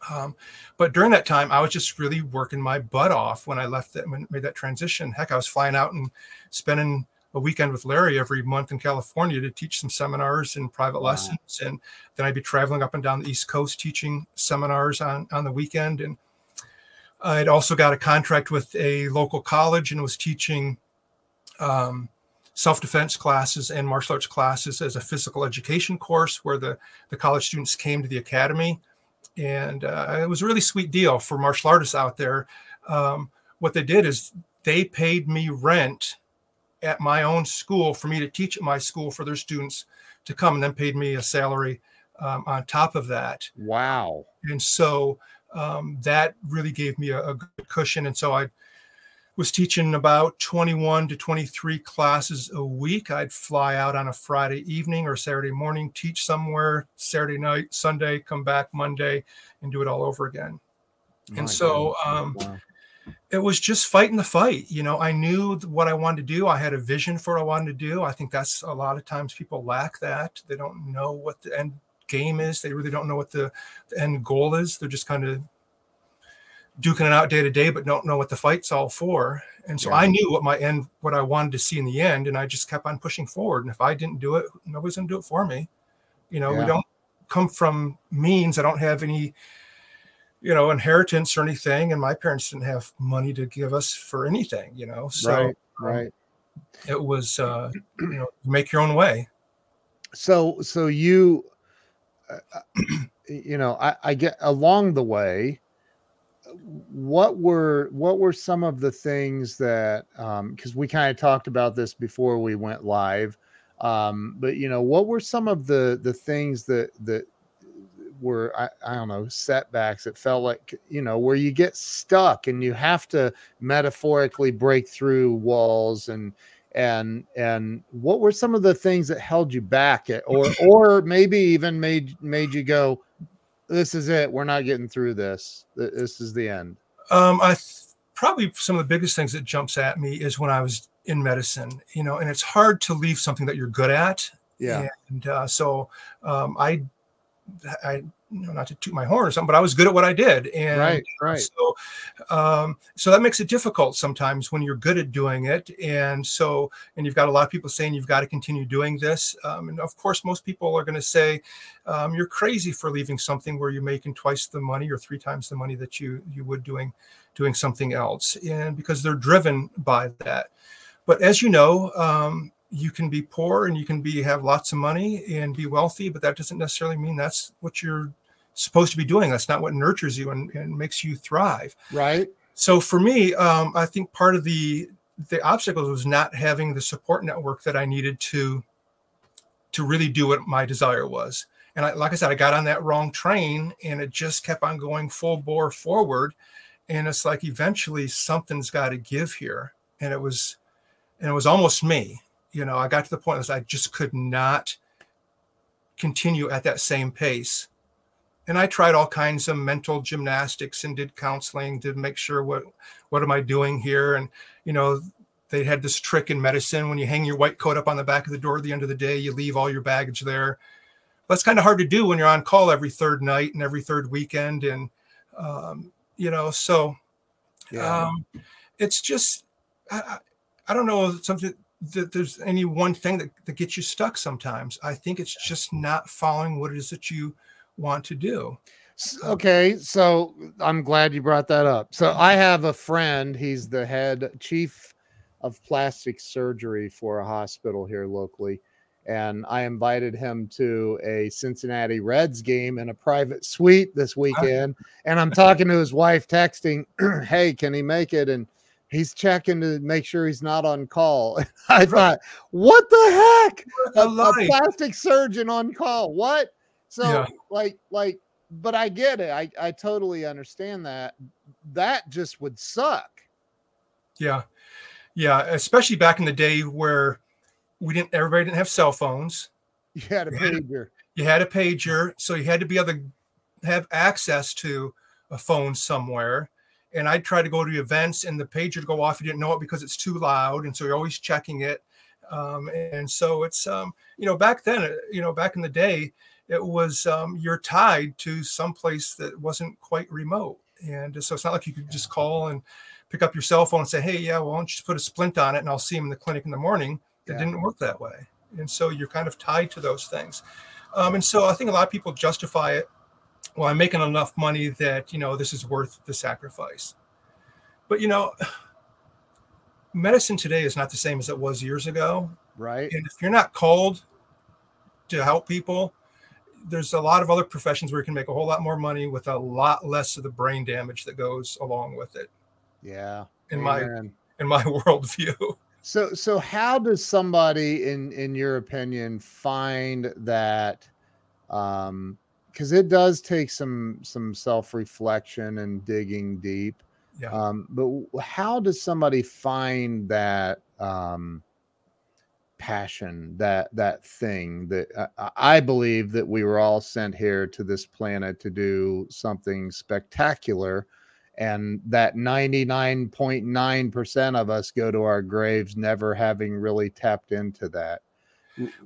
Um, but during that time, I was just really working my butt off when I left that, when made that transition. Heck, I was flying out and spending a weekend with Larry every month in California to teach some seminars and private wow. lessons. And then I'd be traveling up and down the East Coast teaching seminars on, on the weekend. And I'd also got a contract with a local college and was teaching um, self-defense classes and martial arts classes as a physical education course where the, the college students came to the academy. And uh, it was a really sweet deal for martial artists out there. Um, what they did is they paid me rent at my own school for me to teach at my school for their students to come and then paid me a salary um, on top of that. Wow. And so um, that really gave me a, a, good cushion. And so I was teaching about 21 to 23 classes a week. I'd fly out on a Friday evening or Saturday morning, teach somewhere Saturday night, Sunday, come back Monday and do it all over again. My and so, um, wow it was just fighting the fight. You know, I knew what I wanted to do. I had a vision for what I wanted to do. I think that's a lot of times people lack that. They don't know what the end game is. They really don't know what the, the end goal is. They're just kind of duking it out day to day, but don't know what the fight's all for. And so yeah. I knew what my end, what I wanted to see in the end, and I just kept on pushing forward. And if I didn't do it, nobody's gonna do it for me. You know, yeah. we don't come from means. I don't have any you know inheritance or anything and my parents didn't have money to give us for anything you know so right, um, right. it was uh you know make your own way so so you uh, uh you know I, I get along the way what were what were some of the things that um because we kind of talked about this before we went live um but you know what were some of the the things that that were I, I don't know setbacks. It felt like you know where you get stuck and you have to metaphorically break through walls and and and what were some of the things that held you back at, or or maybe even made made you go this is it. We're not getting through this. This is the end um i th- probably some of the biggest things that jumps at me is when i was in medicine you know and it's hard to leave something that you're good at yeah. and uh, so um, i I you know, not to toot my horn or something, but I was good at what I did. And right, right. So, um, so that makes it difficult sometimes when you're good at doing it. And so, and you've got a lot of people saying you've got to continue doing this. Um, and of course, most people are going to say um, you're crazy for leaving something where you're making twice the money or three times the money that you you would doing doing something else. And because they're driven by that. But as you know, um, you can be poor and you can be have lots of money and be wealthy, but that doesn't necessarily mean that's what you're supposed to be doing. That's not what nurtures you and, and makes you thrive. Right. So for me, um, I think part of the the obstacles was not having the support network that I needed to to really do what my desire was. And I, like I said, I got on that wrong train, and it just kept on going full bore forward. And it's like eventually something's got to give here, and it was, and it was almost me you know, I got to the point that I just could not continue at that same pace. And I tried all kinds of mental gymnastics and did counseling to make sure what what am I doing here? And you know, they had this trick in medicine when you hang your white coat up on the back of the door at the end of the day, you leave all your baggage there. That's kind of hard to do when you're on call every third night and every third weekend, and um, you know, so yeah. um, it's just I, I don't know something that there's any one thing that, that gets you stuck sometimes. I think it's just not following what it is that you want to do. Okay, so I'm glad you brought that up. So I have a friend, he's the head chief of plastic surgery for a hospital here locally. And I invited him to a Cincinnati Reds game in a private suite this weekend. And I'm talking to his wife, texting, Hey, can he make it? And he's checking to make sure he's not on call. I thought, what the heck? A, a, plastic surgeon on call. What? So yeah. like, like, but I get it. I, I totally understand that. That just would suck. Yeah. Yeah, especially back in the day where we didn't everybody didn't have cell phones. You had a pager. You had a pager, so you had to be able to have access to a phone somewhere. And I'd try to go to events and the pager would go off. You didn't know it because it's too loud, and so you're always checking it. Um, and so it's um, you know back then, uh, you know back in the day, it was um, you're tied to some place that wasn't quite remote, and so it's not like you could just call and pick up your cell phone and say, hey, yeah, well, why don't you put a splint on it and I'll see him in the clinic in the morning. It yeah. didn't work that way. And so you're kind of tied to those things. Um, and so I think a lot of people justify it. Well, I'm making enough money that, you know, this is worth the sacrifice. But, you know, medicine today is not the same as it was years ago. Right. And if you're not called to help people, there's a lot of other professions where you can make a whole lot more money with a lot less of the brain damage that goes along with it. Yeah. In Amen. my in my worldview. So so how does somebody in in your opinion find that um because it does take some some self-reflection and digging deep. Yeah. Um, but how does somebody find that um passion that that thing that uh, i believe that we were all sent here to this planet to do something spectacular and that 99.9% of us go to our graves never having really tapped into that.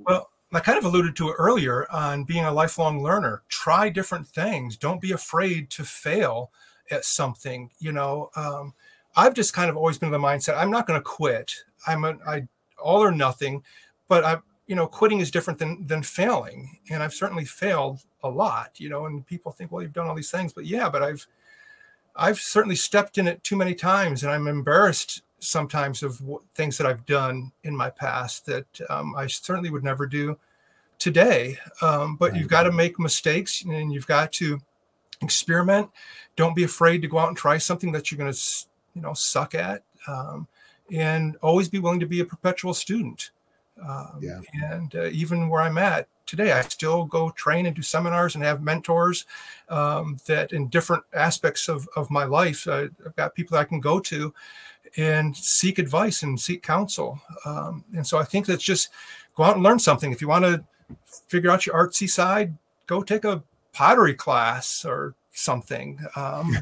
Well, I kind of alluded to it earlier on being a lifelong learner. Try different things. Don't be afraid to fail at something. You know, um, I've just kind of always been the mindset I'm not going to quit. I'm a, I all or nothing, but I, you know, quitting is different than than failing, and I've certainly failed a lot. You know, and people think, well, you've done all these things, but yeah, but I've I've certainly stepped in it too many times, and I'm embarrassed sometimes of w- things that I've done in my past that um, I certainly would never do today. Um, but you've got to make mistakes, and you've got to experiment. Don't be afraid to go out and try something that you're going to, you know, suck at, um, and always be willing to be a perpetual student. Um, yeah. And uh, even where I'm at, today. I still go train and do seminars and have mentors um, that in different aspects of, of my life, uh, I've got people that I can go to and seek advice and seek counsel. Um, and so I think that's just go out and learn something. If you want to figure out your artsy side, go take a pottery class or something. Um,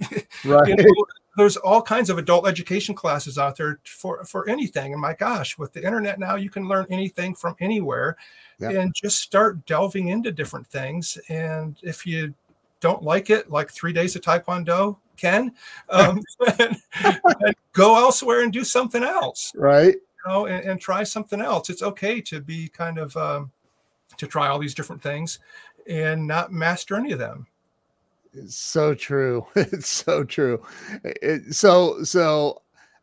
right. You know, there's all kinds of adult education classes out there for for anything and my gosh with the internet now you can learn anything from anywhere yep. and just start delving into different things and if you don't like it like three days of taekwondo can um, and, and go elsewhere and do something else right you know and, and try something else it's okay to be kind of um, to try all these different things and not master any of them it's so true. It's so true. It, so so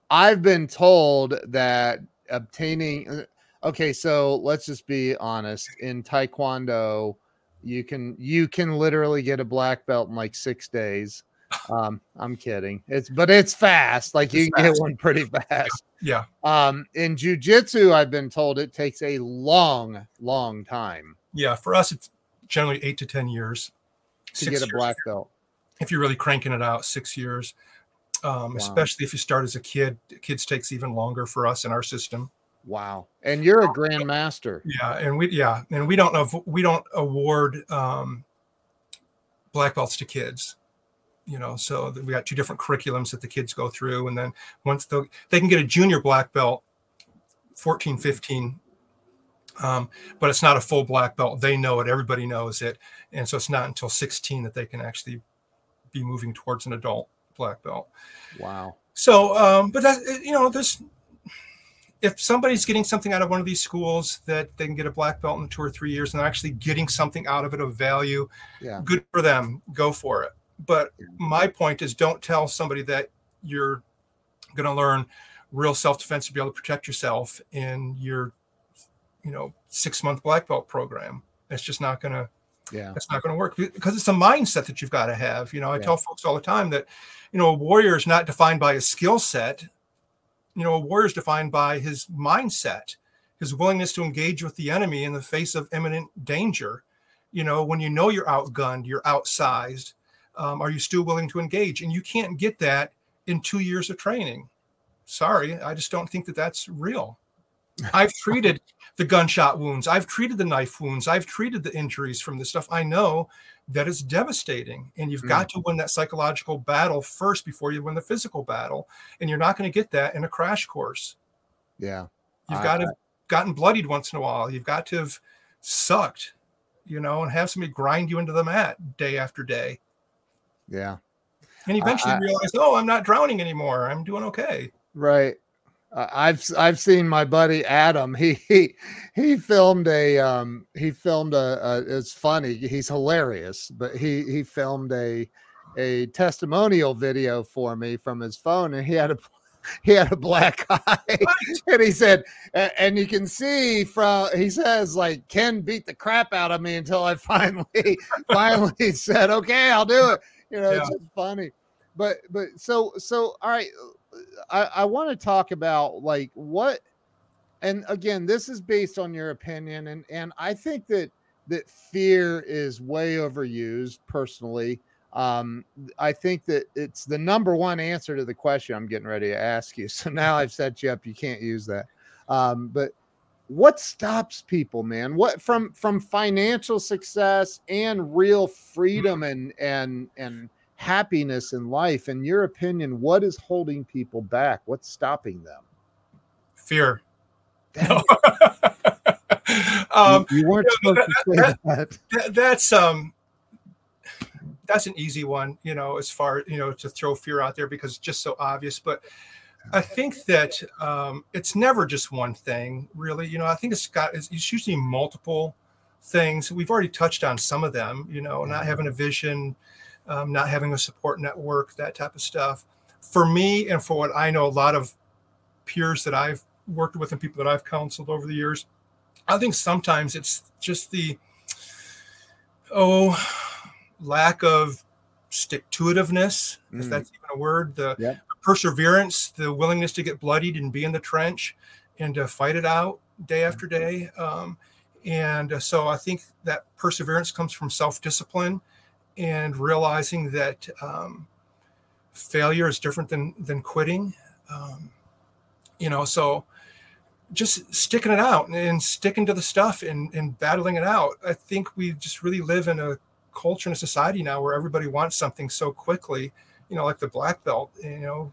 I've been told that obtaining uh, okay, so let's just be honest. In Taekwondo, you can you can literally get a black belt in like six days. Um, I'm kidding. It's but it's fast. Like you can fast. get one pretty fast. Yeah. Um, in jujitsu, I've been told it takes a long, long time. Yeah, for us, it's generally eight to ten years to get a black belt. If you're really cranking it out, six years. Um, wow. Especially if you start as a kid, kids takes even longer for us in our system. Wow. And you're a grandmaster. Yeah, and we yeah, and we don't know we don't award um, black belts to kids. You know, so we got two different curriculums that the kids go through, and then once they they can get a junior black belt, 14, 15 um, but it's not a full black belt. They know it. Everybody knows it, and so it's not until 16 that they can actually be moving towards an adult black belt. Wow. So, um, but that you know, this if somebody's getting something out of one of these schools that they can get a black belt in two or three years and they're actually getting something out of it of value, yeah, good for them. Go for it. But my point is, don't tell somebody that you're going to learn real self-defense to be able to protect yourself in your, you know, six-month black belt program. It's just not going to yeah. it's not going to work because it's a mindset that you've got to have. You know i Yeah. tell folks all the time that you know a warrior is not defined by his skill set. You know a warrior is defined by his mindset his willingness to engage with the enemy in the face of imminent danger. You know when you know you're outgunned you're outsized um, are you still willing to engage and you can't get that in two years of training sorry i just don't think that that's real i've treated the gunshot wounds. I've treated the knife wounds. I've treated the injuries from this stuff. I know that it's devastating. And you've Mm. got to win that psychological battle first before you win the physical battle. And you're not going to get that in a crash course. yeah You've I- got to have gotten bloodied once in a while. You've got to have sucked, you know, and have somebody grind you into the mat day after day. Yeah And eventually I- realize, oh, I'm not drowning anymore. I'm doing okay. Right. Uh, I've I've seen my buddy Adam. He he he filmed a um he filmed a, a it's funny. He's hilarious, but he he filmed a a testimonial video for me from his phone, and he had a he had a black eye, and he said, and you can see from he says like Ken beat the crap out of me until I finally finally said okay, I'll do it. You know, it's just funny. But but so so all right. I, I want to talk about like what and again this is based on your opinion and and I think that that fear is way overused personally um I think that it's the number one answer to the question I'm getting ready to ask you so now I've set you up you can't use that um but what stops people man? What from from financial success and real freedom and and and happiness in life in your opinion what is holding people back? What's stopping them? Fear. Damn um, you, you weren't you know, supposed to say that that, that's um that's an easy one you know as far you know to throw fear out there because it's just so obvious but i think that um it's never just one thing really you know i think it's got it's, it's usually multiple things we've already touched on some of them you know not having a vision um, not having a support network that type of stuff for me and for what i know a lot of peers that i've worked with and people that i've counseled over the years i think sometimes it's just the oh lack of stick to itiveness if Mm. that's even a word the Yep. Perseverance the willingness to get bloodied and be in the trench and to fight it out day after day. Um, and uh, so i think that perseverance comes from self-discipline and realizing that um, failure is different than than quitting. Um, you know so just sticking it out and sticking to the stuff and, and battling it out. I think we just really live in a culture and a society now where everybody wants something so quickly, you know, like the black belt, you know.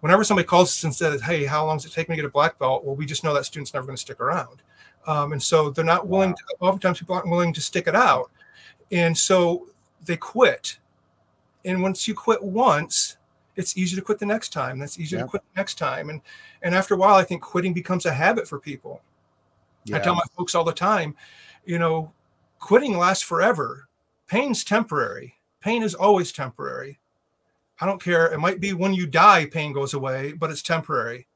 Whenever somebody calls us and says, Hey, how long does it take me to get a black belt? Well, we just know that student's never going to stick around. Um, and so they're not willing, Wow. to, oftentimes people aren't willing to stick it out. And so they quit. And once you quit once, it's easy to quit the next time. That's easy Yep. to quit the next time. And and after a while, I think quitting becomes a habit for people. I tell my folks all the time, you know, quitting lasts forever. Pain's temporary. Pain is always temporary. I don't care. It might be when you die, pain goes away, but it's temporary.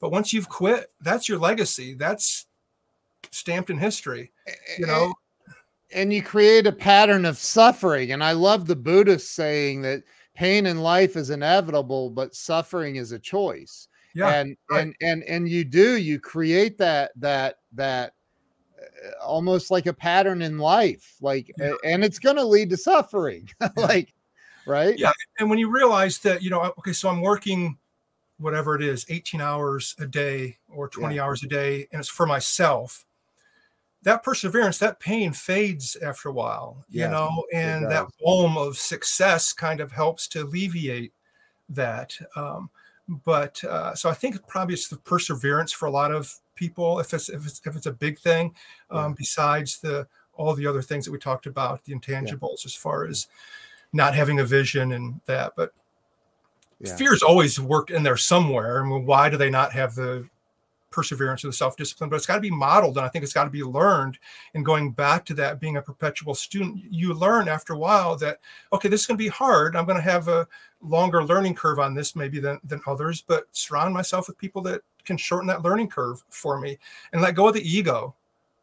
But once you've quit, that's your legacy. That's stamped in history. You know, and you create a pattern of suffering and i love the buddhist saying that pain in life is inevitable but suffering is a choice yeah, and right. and and and you do you create that that that uh, almost like a pattern in life like Yeah. and it's going to lead to suffering like right Yeah. and when you realize that, you know, okay, so I'm working whatever it is, 18 hours a day or 20 hours a day, and it's for myself. That perseverance, that pain fades after a while, you know, and that balm of success kind of helps to alleviate that. Um, but uh, so I think probably it's the perseverance for a lot of people, if it's if it's if it's a big thing, um, besides the all the other things that we talked about, the intangibles as far as not having a vision and that. But Yeah. fear's always worked in there somewhere. I mean, why do they not have the perseverance or the self-discipline but it's got to be modeled and i think it's got to be learned and going back to that being a perpetual student you learn after a while that okay this is going to be hard i'm going to have a longer learning curve on this maybe than, than others but surround myself with people that can shorten that learning curve for me and let go of the ego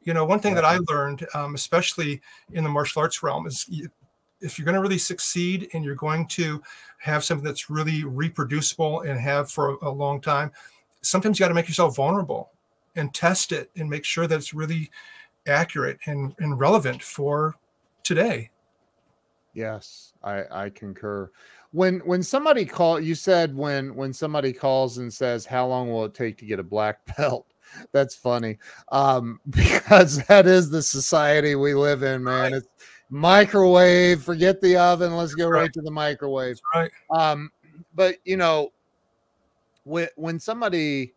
you know one thing that i learned um, especially in the martial arts realm is if you're going to really succeed and you're going to have something that's really reproducible and have for a, a long time sometimes you got to make yourself vulnerable and test it and make sure that it's really accurate and, and relevant for today. Yes, I, I concur. When when somebody call you said when when somebody calls and says how long will it take to get a black belt? That's funny. Um, because that is the society we live in, man. Right. It's microwave, forget the oven, let's go right. right to the microwave. That's right. Um, but you know, when when somebody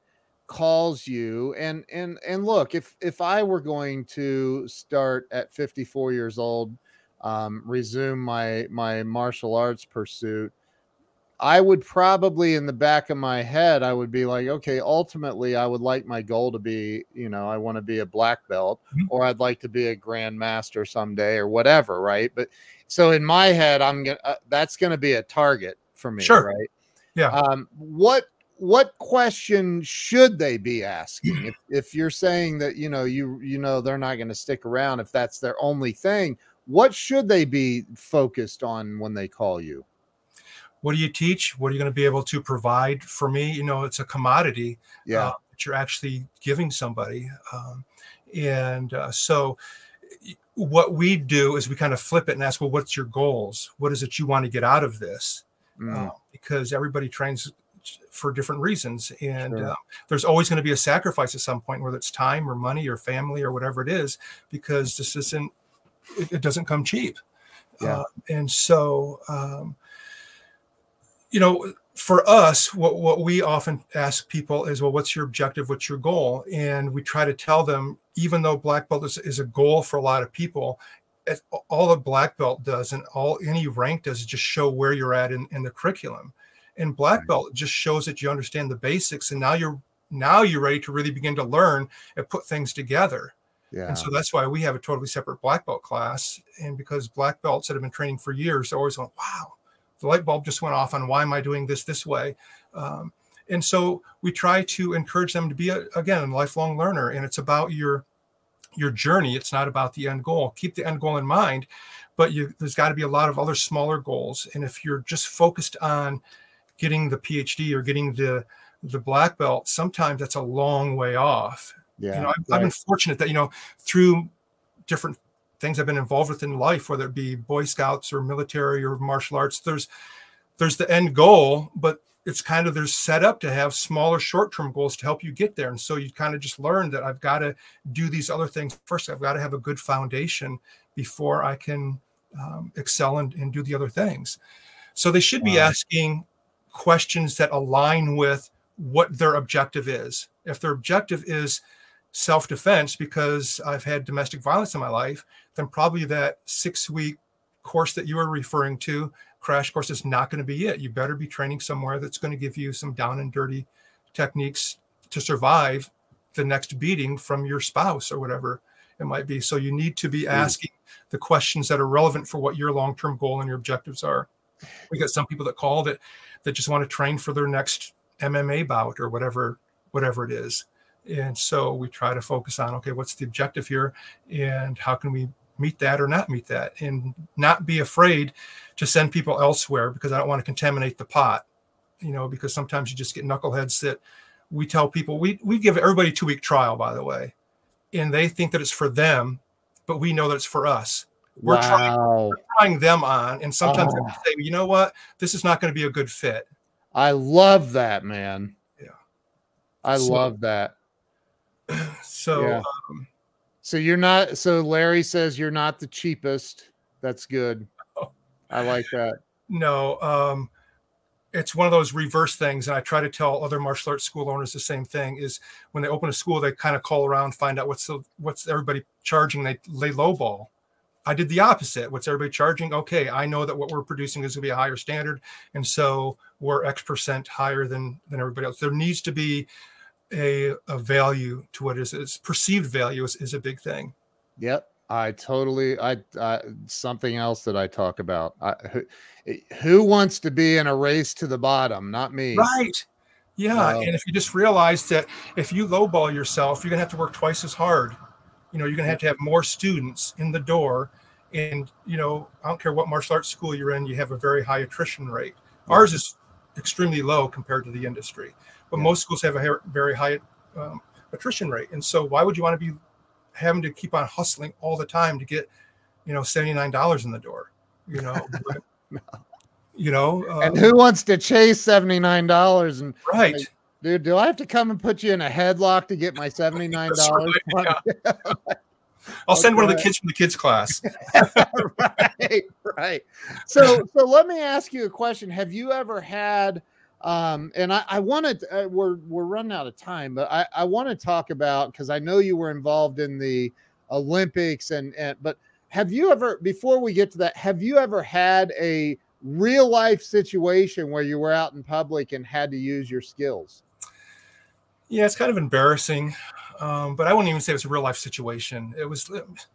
calls you and and and look if if i were going to start at 54 years old um, resume my my martial arts pursuit i would probably in the back of my head i would be like okay ultimately i would like my goal to be you know i want to be a black belt mm-hmm. or i'd like to be a grandmaster someday or whatever right? But so in my head i'm gonna uh, that's gonna be a target for me sure. right? Yeah. Um what what question should they be asking? If, if you're saying that you know you you know they're not going to stick around if that's their only thing what should they be focused on when they call you what do you teach what are you going to be able to provide for me you know it's a commodity yeah uh, that you're actually giving somebody um, and uh, so what we do is we kind of flip it and ask well what's your goals what is it you want to get out of this mm. uh, because everybody trains for different reasons. And sure. uh, there's always going to be a sacrifice at some point, whether it's time or money or family or whatever it is, because this isn't, it, it doesn't come cheap. Yeah. Uh, and so, um, you know, for us, what, what we often ask people is, well, what's your objective? What's your goal? And we try to tell them, even though black belt is, is a goal for a lot of people, all a black belt does and all any rank does is just show where you're at in, in the curriculum and black belt just shows that you understand the basics and now you're now you're ready to really begin to learn and put things together yeah. And so that's why we have a totally separate black belt class. And because black belts that have been training for years, they're always going, wow, the light bulb just went off on why am I doing this this way? Um, and so we try to encourage them to be, a, again, a lifelong learner. And it's about your your journey. It's not about the end goal. Keep the end goal in mind, but you, there's got to be a lot of other smaller goals. And if you're just focused on getting the PhD or getting the the black belt, sometimes that's a long way off. Yeah, you know, I've, right. I've been fortunate that you know through different things I've been involved with in life, whether it be Boy Scouts or military or martial arts. There's there's the end goal, but it's kind of there's set up to have smaller short-term goals to help you get there. And so you kind of just learn that I've got to do these other things first. I've got to have a good foundation before I can um, excel and, and do the other things. So they should wow. be asking questions that align with what their objective is. If their objective is self defense because I've had domestic violence in my life, then probably that six week course that you were referring to, crash course, is not going to be it. You better be training somewhere that's going to give you some down and dirty techniques to survive the next beating from your spouse or whatever it might be. So you need to be hmm. asking the questions that are relevant for what your long term goal and your objectives are. We got some people that call that that just want to train for their next MMA bout or whatever whatever it is. And so we try to focus on okay, what's the objective here, and how can we meet that or not meet that, and not be afraid to send people elsewhere because I don't want to contaminate the pot. You know, because sometimes you just get knuckleheads that we tell people we we give everybody two week trial by the way, and they think that it's for them, but we know that it's for us. We're, wow. trying, we're trying them on, and sometimes oh. say, you know what, this is not going to be a good fit. I love that, man. Yeah, I so, love that. So, yeah. um, so you're not. So Larry says you're not the cheapest. That's good. Oh. I like that. No, um, it's one of those reverse things, and I try to tell other martial arts school owners the same thing. Is when they open a school, they kind of call around, find out what's the what's everybody charging. They lay low ball I did the opposite. What's everybody charging? Okay, I know that what we're producing is going to be a higher standard, and so we're X percent higher than than everybody else. There needs to be a, a value to what is its perceived value is, is a big thing. Yep. I totally, I, I, something else that I talk about. I, who, who wants to be in a race to the bottom? Not me. Right. Yeah. and if you just realize that if you lowball yourself, you're going to have to work twice as hard. You know, you're going to have to have more students in the door. And, you know, I don't care what martial arts school you're in, you have a very high attrition rate. Ours is extremely low compared to the industry, but yeah. most schools have a very high um, attrition rate. And so, why would you want to be having to keep on hustling all the time to get, you know, $79 in the door? You know, no you know uh, and who wants to chase $79 and right like, dude do i have to come and put you in a headlock to get my $79 right, yeah. I'll send one of the kids from the kids class. right, right. So, so let me ask you a question. Have you ever had, um, and I, I wanted, uh, we're we're running out of time, but I, I want to talk about because I know you were involved in the Olympics and and but have you ever before we get to that, have you ever had a real life situation where you were out in public and had to use your skills? Yeah, it's kind of embarrassing, um, but I wouldn't even say it was a real life situation. It was, it was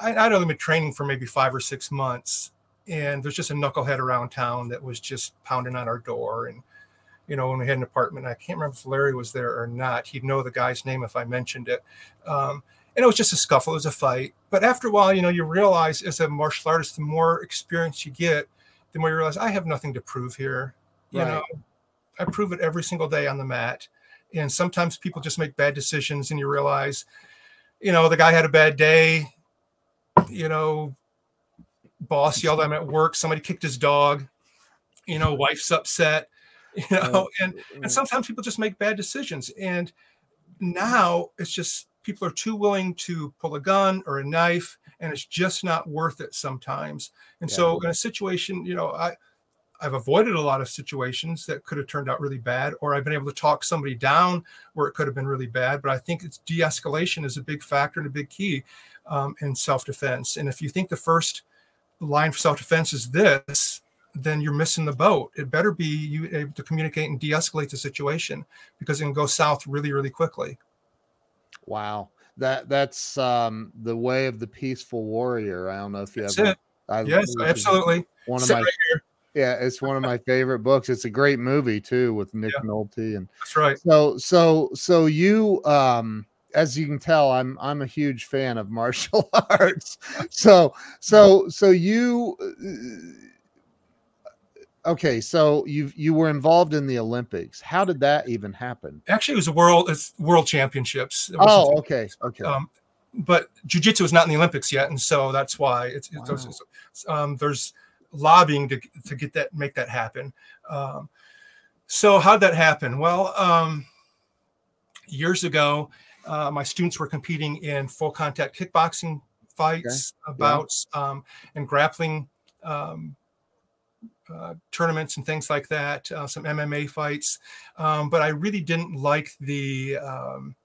I, I'd only been training for maybe five or six months, and there's just a knucklehead around town that was just pounding on our door. And you know, when we had an apartment, I can't remember if Larry was there or not. He'd know the guy's name if I mentioned it. Um, and it was just a scuffle, it was a fight. But after a while, you know, you realize as a martial artist, the more experience you get, the more you realize I have nothing to prove here. You right. know, I prove it every single day on the mat. And sometimes people just make bad decisions and you realize, you know, the guy had a bad day, you know, boss yelled at him at work, somebody kicked his dog, you know, wife's upset, you know, and and sometimes people just make bad decisions. And now it's just people are too willing to pull a gun or a knife and it's just not worth it sometimes and yeah. so in a situation you know i i've avoided a lot of situations that could have turned out really bad or i've been able to talk somebody down where it could have been really bad but i think it's de-escalation is a big factor and a big key um, in self-defense and if you think the first line for self-defense is this then you're missing the boat. It better be you able to communicate and de-escalate the situation because it can go south really, really quickly. Wow. That that's um the way of the peaceful warrior. I don't know if you that's have I, yes, absolutely. One of Sit my right yeah, it's one of my favorite books. It's a great movie too with Nick yeah. Nolte and that's right. So so so you um as you can tell, I'm I'm a huge fan of martial arts. So so so you okay, so you you were involved in the Olympics. How did that even happen? Actually, it was a world it's world championships. It oh, okay, okay. Um, but jujitsu is not in the Olympics yet, and so that's why it's, wow. it's, it's um, there's lobbying to to get that make that happen. Um, so how'd that happen? Well, um, years ago, uh, my students were competing in full contact kickboxing fights, okay. bouts, yeah. um, and grappling um, uh, tournaments and things like that, uh, some MMA fights. Um, but I really didn't like the um,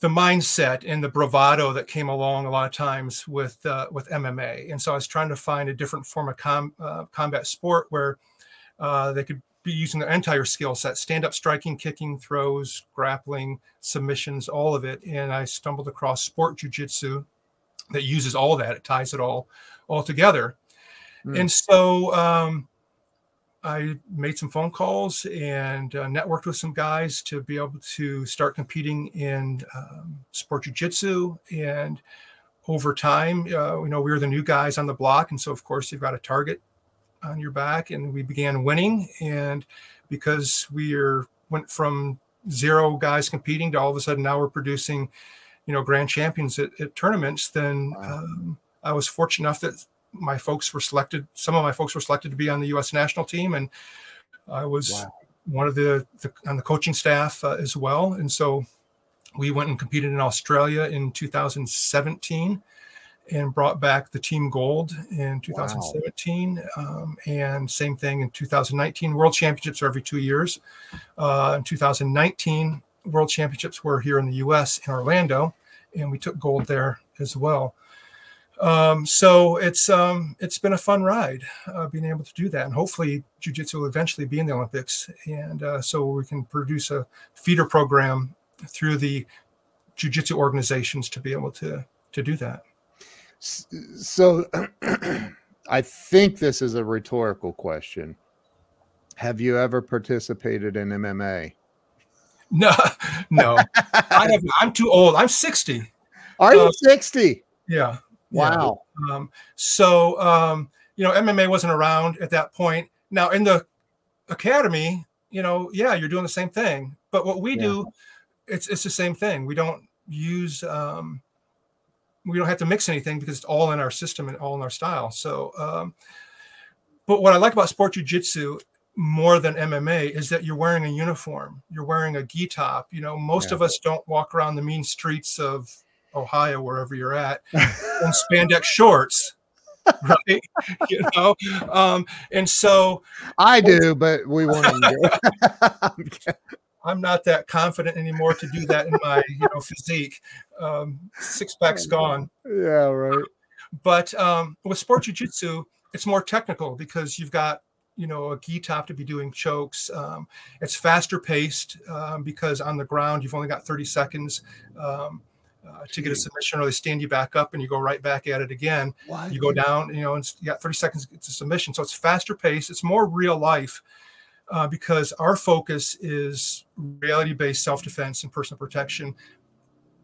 the mindset and the bravado that came along a lot of times with uh, with MMA. And so I was trying to find a different form of com- uh, combat sport where uh, they could be using their entire skill set stand up striking kicking throws grappling submissions all of it and i stumbled across sport jiu-jitsu that uses all that it ties it all all together Mm. And so um, I made some phone calls and uh, networked with some guys to be able to start competing in um, sport jiu-jitsu. And over time, uh, you know, we were the new guys on the block. And so, of course, you've got a target on your back. And we began winning. And because we are, went from zero guys competing to all of a sudden now we're producing, you know, grand champions at, at tournaments, then wow. um, I was fortunate enough that my folks were selected. Some of my folks were selected to be on the U.S. national team, and I was wow. one of the, the, on the coaching staff uh, as well. And so we went and competed in Australia in 2017 and brought back the team gold in 2017 wow. um, and same thing in 2019 world championships are every two years uh, in 2019 world championships were here in the us in orlando and we took gold there as well Um, so it's um, it's been a fun ride uh, being able to do that, and hopefully jiu-jitsu will eventually be in the Olympics, and uh, so we can produce a feeder program through the jiu-jitsu organizations to be able to to do that. So, I think this is a rhetorical question. Have you ever participated in MMA? No, no. I I'm too old. I'm 60. Are you uh, 60? Yeah. Wow. Yeah. Um, so, um, you know, MMA wasn't around at that point. Now, in the academy, you know, yeah, you're doing the same thing. But what we yeah. do, it's it's the same thing. We don't use um, we don't have to mix anything because it's all in our system and all in our style. So, um, but what I like about sport jujitsu more than MMA is that you're wearing a uniform. You're wearing a gi top. You know, most yeah. of us don't walk around the mean streets of Ohio, wherever you're at, in spandex shorts. right you know um and so i do but we won't i'm not that confident anymore to do that in my you know physique. Um six pack's gone. Yeah right. But um with sport jiu-jitsu it's more technical because you've got you know a gi top to be doing chokes. Um, it's faster paced um, because on the ground you've only got 30 seconds um, uh, to get a submission or they stand you back up and you go right back at it again. What? you go down you know and you got 30 seconds a submission. So it's faster paced it's more real life uh, because our focus is reality based self defense and personal protection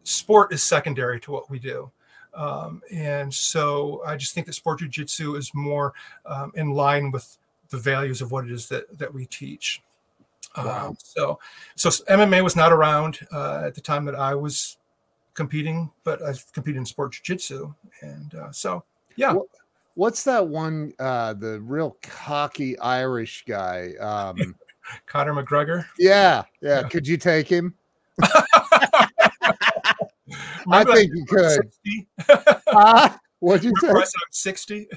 sport is secondary to what we do um, and so I just think that sport jiu-jitsu is more um, in line with the values of what it is that that we teach. Wow. Um, so, so MMA was not around uh, at the time that I was competing, but I competed in sport jiu-jitsu, and uh, so yeah. What's that one? Uh, the real cocky Irish guy, um, Conor McGregor. Yeah, yeah. Could you take him? I think you could. uh, What'd you say? I'm 60.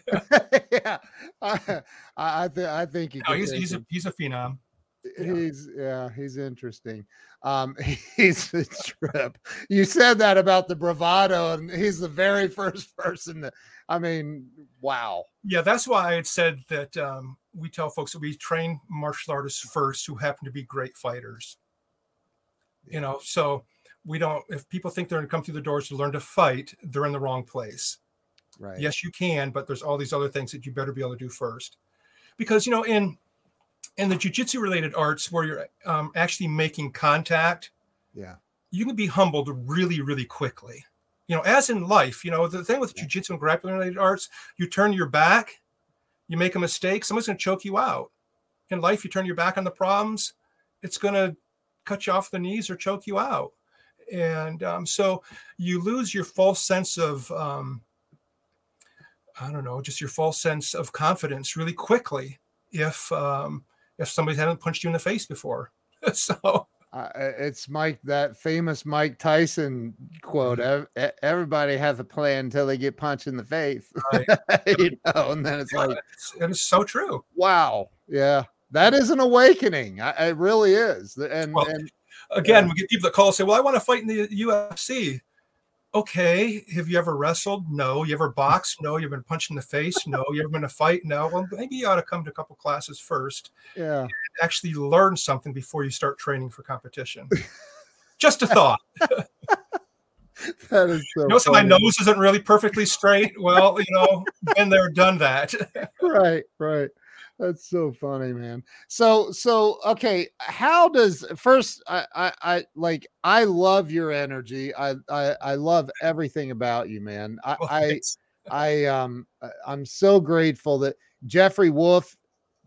yeah, I, I, th- I think he no, he's he's a he's a phenom. He's yeah, he's interesting. Um, he's a trip. You said that about the bravado, and he's the very first person that. I mean, wow. Yeah, that's why I had said that um, we tell folks that we train martial artists first who happen to be great fighters. You know, so we don't. If people think they're going to come through the doors to learn to fight, they're in the wrong place Right. Yes, you can, but there's all these other things that you better be able to do first. Because you know, in in the jujitsu related arts where you're um, actually making contact, yeah, you can be humbled really, really quickly. You know, as in life, you know, the thing with yeah. jujitsu and grappling related arts, you turn your back, you make a mistake, someone's going to choke you out. In life, you turn your back on the problems, it's going to cut you off the knees or choke you out. And um, so you lose your false sense of um, I don't know, just your false sense of confidence really quickly if um, if somebody hasn't punched you in the face before. so uh, it's Mike that famous Mike Tyson quote: mm-hmm. "Everybody has a plan until they get punched in the face." Right. you know, and then it's yeah, like, it's, and it's so true. Wow, yeah, that is an awakening. I, it really is. And, well, and again, we get people that call and say, "Well, I want to fight in the UFC." Okay, have you ever wrestled? No. You ever boxed? No. You've been punched in the face? No. You ever been in a fight? No. Well, maybe you ought to come to a couple classes first. Yeah. actually learn something before you start training for competition. Just a thought. that is so. Notice my nose isn't really perfectly straight. Well, you know, been there, done that. right, right. That's so funny, man. So, so okay, how does first I, I, I like I love your energy. I, I, I love everything about you, man. I, well, I, I, um, I'm so grateful that Jeffrey Wolf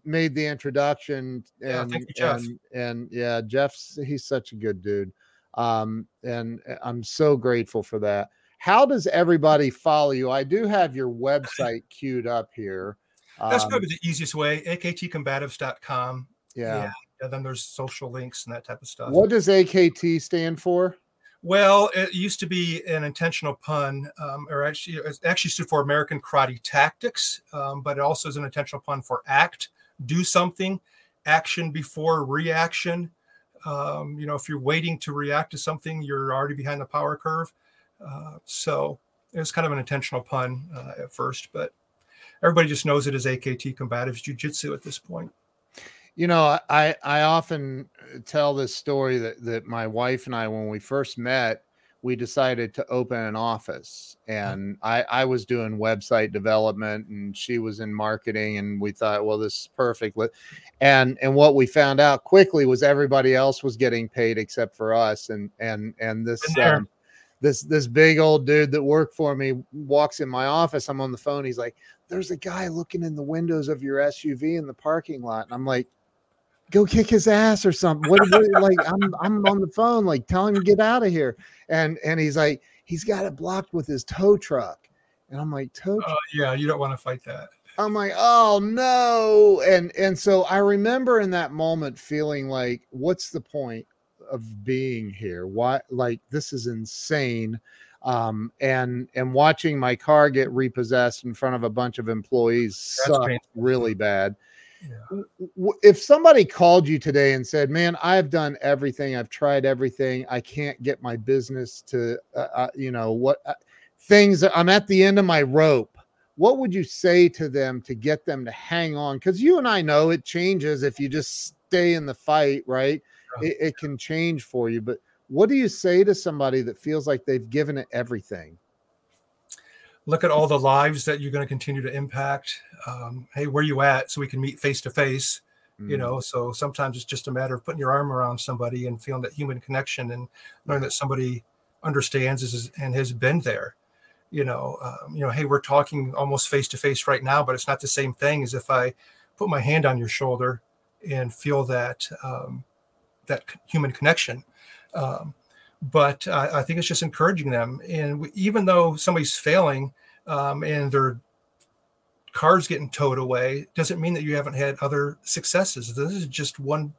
made the introduction, and yeah, you, and and yeah, Jeff's he's such a good dude. Um, and uh, I'm so grateful for that. How does everybody follow you? I do have your website queued up here. That's um, probably the easiest way. AKTcombatives.com. Yeah. yeah. And then there's social links and that type of stuff. What does AKT stand for? Well, it used to be an intentional pun, um, or actually, it actually stood for American Karate Tactics, um, but it also is an intentional pun for act, do something, action before reaction. Um, you know, if you're waiting to react to something, you're already behind the power curve. Uh, so It was kind of an intentional pun uh, at first, but everybody just knows it as AKT combatives jiu-jitsu at this point. You know, I I often tell this story that that my wife and I, when we first met, we decided to open an office. And I, I was doing website development and she was in marketing and we thought well this is perfect. And and what we found out quickly was everybody else was getting paid except for us. And and and this um, this this big old dude that worked for me walks in my office i'm on the phone he's like there's a guy looking in the windows of your suv in the parking lot and i'm like go kick his ass or something. What, what like I'm I'm on the phone, like tell him to get out of here. And and he's like, he's got it blocked with his tow truck. And I'm like, tow uh, yeah, you don't want to fight that. I'm like, oh no. And and so I remember in that moment feeling like, what's the point of being here? Why like this is insane. Um, and and watching my car get repossessed in front of a bunch of employees sucked really bad. Yeah. If somebody called you today and said, "Man, I've done everything. I've tried everything. I can't get my business to, uh, uh, you know, what uh, things. I'm at the end of my rope." What would you say to them to get them to hang on? Because you and I know it changes if you just stay in the fight, right? It, it can change for you. But what do you say to somebody that feels like they've given it everything? look at all the lives that you're going to continue to impact. Um, hey, where you at? So we can meet face to face. You know, mm. so sometimes it's just a matter of putting your arm around somebody and feeling that human connection and knowing that somebody understands and has been there. You know, um, you know, hey, we're talking almost face to face right now, but it's not the same thing as if I put my hand on your shoulder and feel that um, that human connection. Um, but uh, I think it's just encouraging them. And we, even though somebody's failing um, and their car's getting towed away, doesn't mean that you haven't had other successes. This is just one,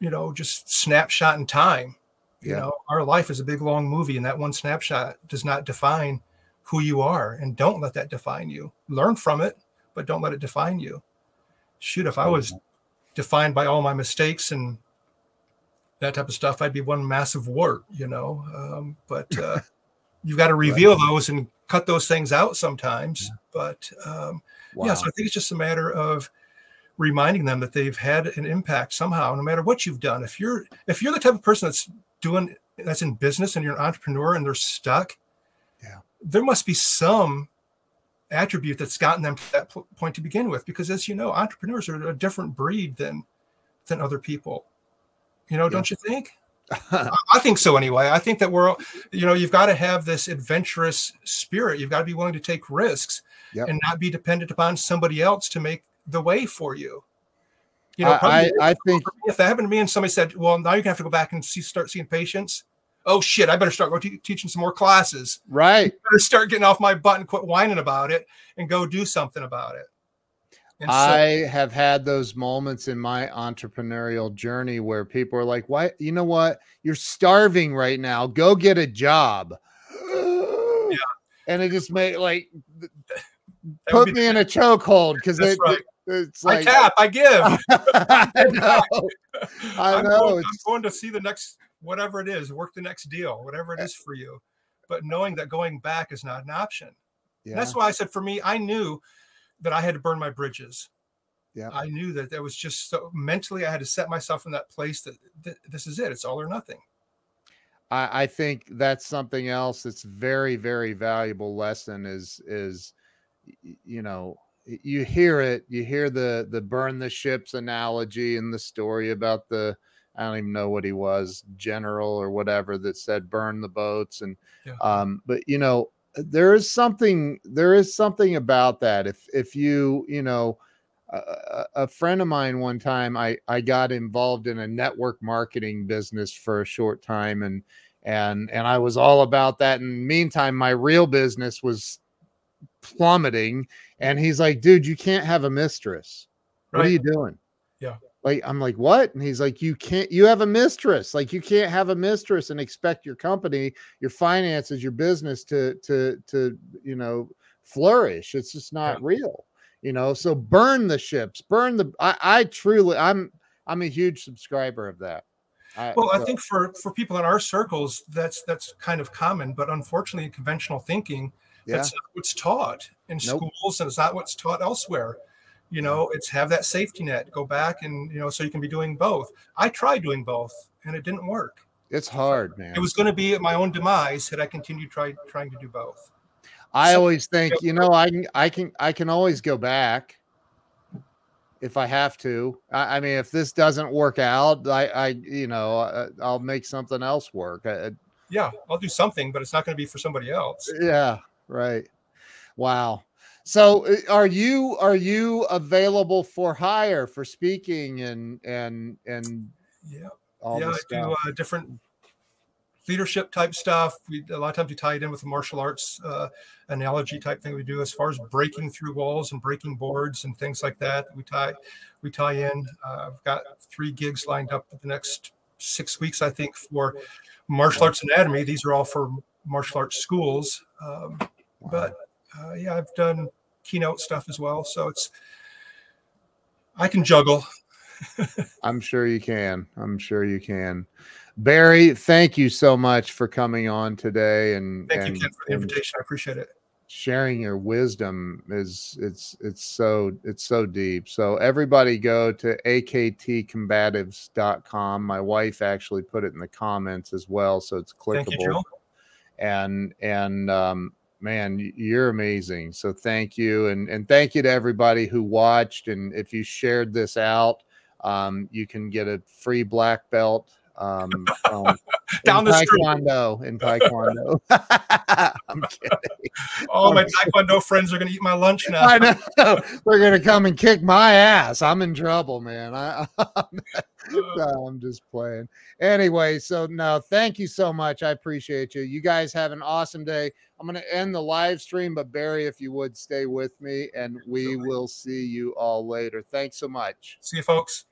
you know, just snapshot in time. You yeah. know, our life is a big long movie, and that one snapshot does not define who you are. And don't let that define you. Learn from it, but don't let it define you. Shoot, if I was defined by all my mistakes and that type of stuff, I'd be one massive wart, you know. Um, but uh, you've got to reveal right. those and cut those things out sometimes. Yeah. But um, wow. yeah, so I think it's just a matter of reminding them that they've had an impact somehow, no matter what you've done. If you're if you're the type of person that's doing that's in business and you're an entrepreneur and they're stuck, yeah, there must be some attribute that's gotten them to that point to begin with. Because as you know, entrepreneurs are a different breed than than other people. You know, yeah. don't you think? I think so anyway. I think that we're, you know, you've got to have this adventurous spirit. You've got to be willing to take risks yep. and not be dependent upon somebody else to make the way for you. You know, I, I think if that happened to me and somebody said, "Well, now you're gonna have to go back and see, start seeing patients," oh shit, I better start go te- teaching some more classes. Right. I better start getting off my butt and quit whining about it and go do something about it. I have had those moments in my entrepreneurial journey where people are like, "Why? You know what? You're starving right now. Go get a job." yeah. And it just made like put me in a chokehold because it, right. it, it's like I tap, I give. I know. I I'm. Going, I'm going to see the next whatever it is, work the next deal, whatever it is for you. But knowing that going back is not an option. Yeah. that's why I said for me, I knew that I had to burn my bridges. Yeah. I knew that that was just so mentally I had to set myself in that place that, this is it. It's all or nothing. I, I think that's something else that's very, very valuable lesson is is you know, you hear it, you hear the the burn the ships analogy and the story about the I don't even know what he was, general or whatever that said burn the boats and yeah. um but you know there is something there is something about that. If if you you know a, a, friend of mine one time i i got involved in a network marketing business for a short time and and and i was all about that. And meantime my real business was plummeting. And he's like dude you can't have a mistress. Right. what are you doing? Yeah like i'm like what and he's like you can't you have a mistress like you can't have a mistress and expect your company your finances your business to to to you know flourish it's just not yeah. real you know so burn the ships burn the i i truly i'm i'm a huge subscriber of that I, well, so. I think for for people in our circles, that's that's kind of common, but unfortunately, in conventional thinking, yeah. that's not what's taught in nope. schools, and it's not what's taught elsewhere. You know, it's have that safety net, go back, and you know, so you can be doing both. I tried doing both, and it didn't work. It's hard, man. It was going to be my own demise had I continued try, trying to do both. I so, always think, you know, I can, I can, I can always go back if I have to. I, I mean, if this doesn't work out, I, I, you know, uh, I, will make something else work. I, yeah, I'll do something, but it's not going to be for somebody else. Yeah, right. Wow. So, uh, are you are you available for hire for speaking and and and yeah, yeah, I do uh, different leadership type stuff. We a lot of times we tie it in with the martial arts uh, analogy type thing we do as far as breaking through walls and breaking boards and things like that. We tie we tie in. Uh, I've got three gigs lined up for the next six weeks, I think, for martial arts anatomy. These are all for martial arts schools, um, but uh, yeah, I've done keynote stuff as well. So it's I can juggle. I'm sure you can. I'm sure you can. Barry, thank you so much for coming on today and thank and, you Ken, for the invitation. I appreciate it. Sharing your wisdom is it's it's so it's so deep. So everybody go to aktcombatives.com. My wife actually put it in the comments as well, so it's clickable. You, and and um, man, you're amazing. So thank you, and and thank you to everybody who watched. And if you shared this out, um, you can get a free black belt um, um down the taekwondo, street in taekwondo. I'm kidding. All my taekwondo friends are going to eat my lunch now. I know they're going to come and kick my ass. I'm in trouble, man. I, I'm just playing. Anyway, so no, thank you so much. I appreciate you. You guys have an awesome day. I'm going to end the live stream, but Barry, if you would stay with me, and we will see you all later. Thanks so much. See you, folks.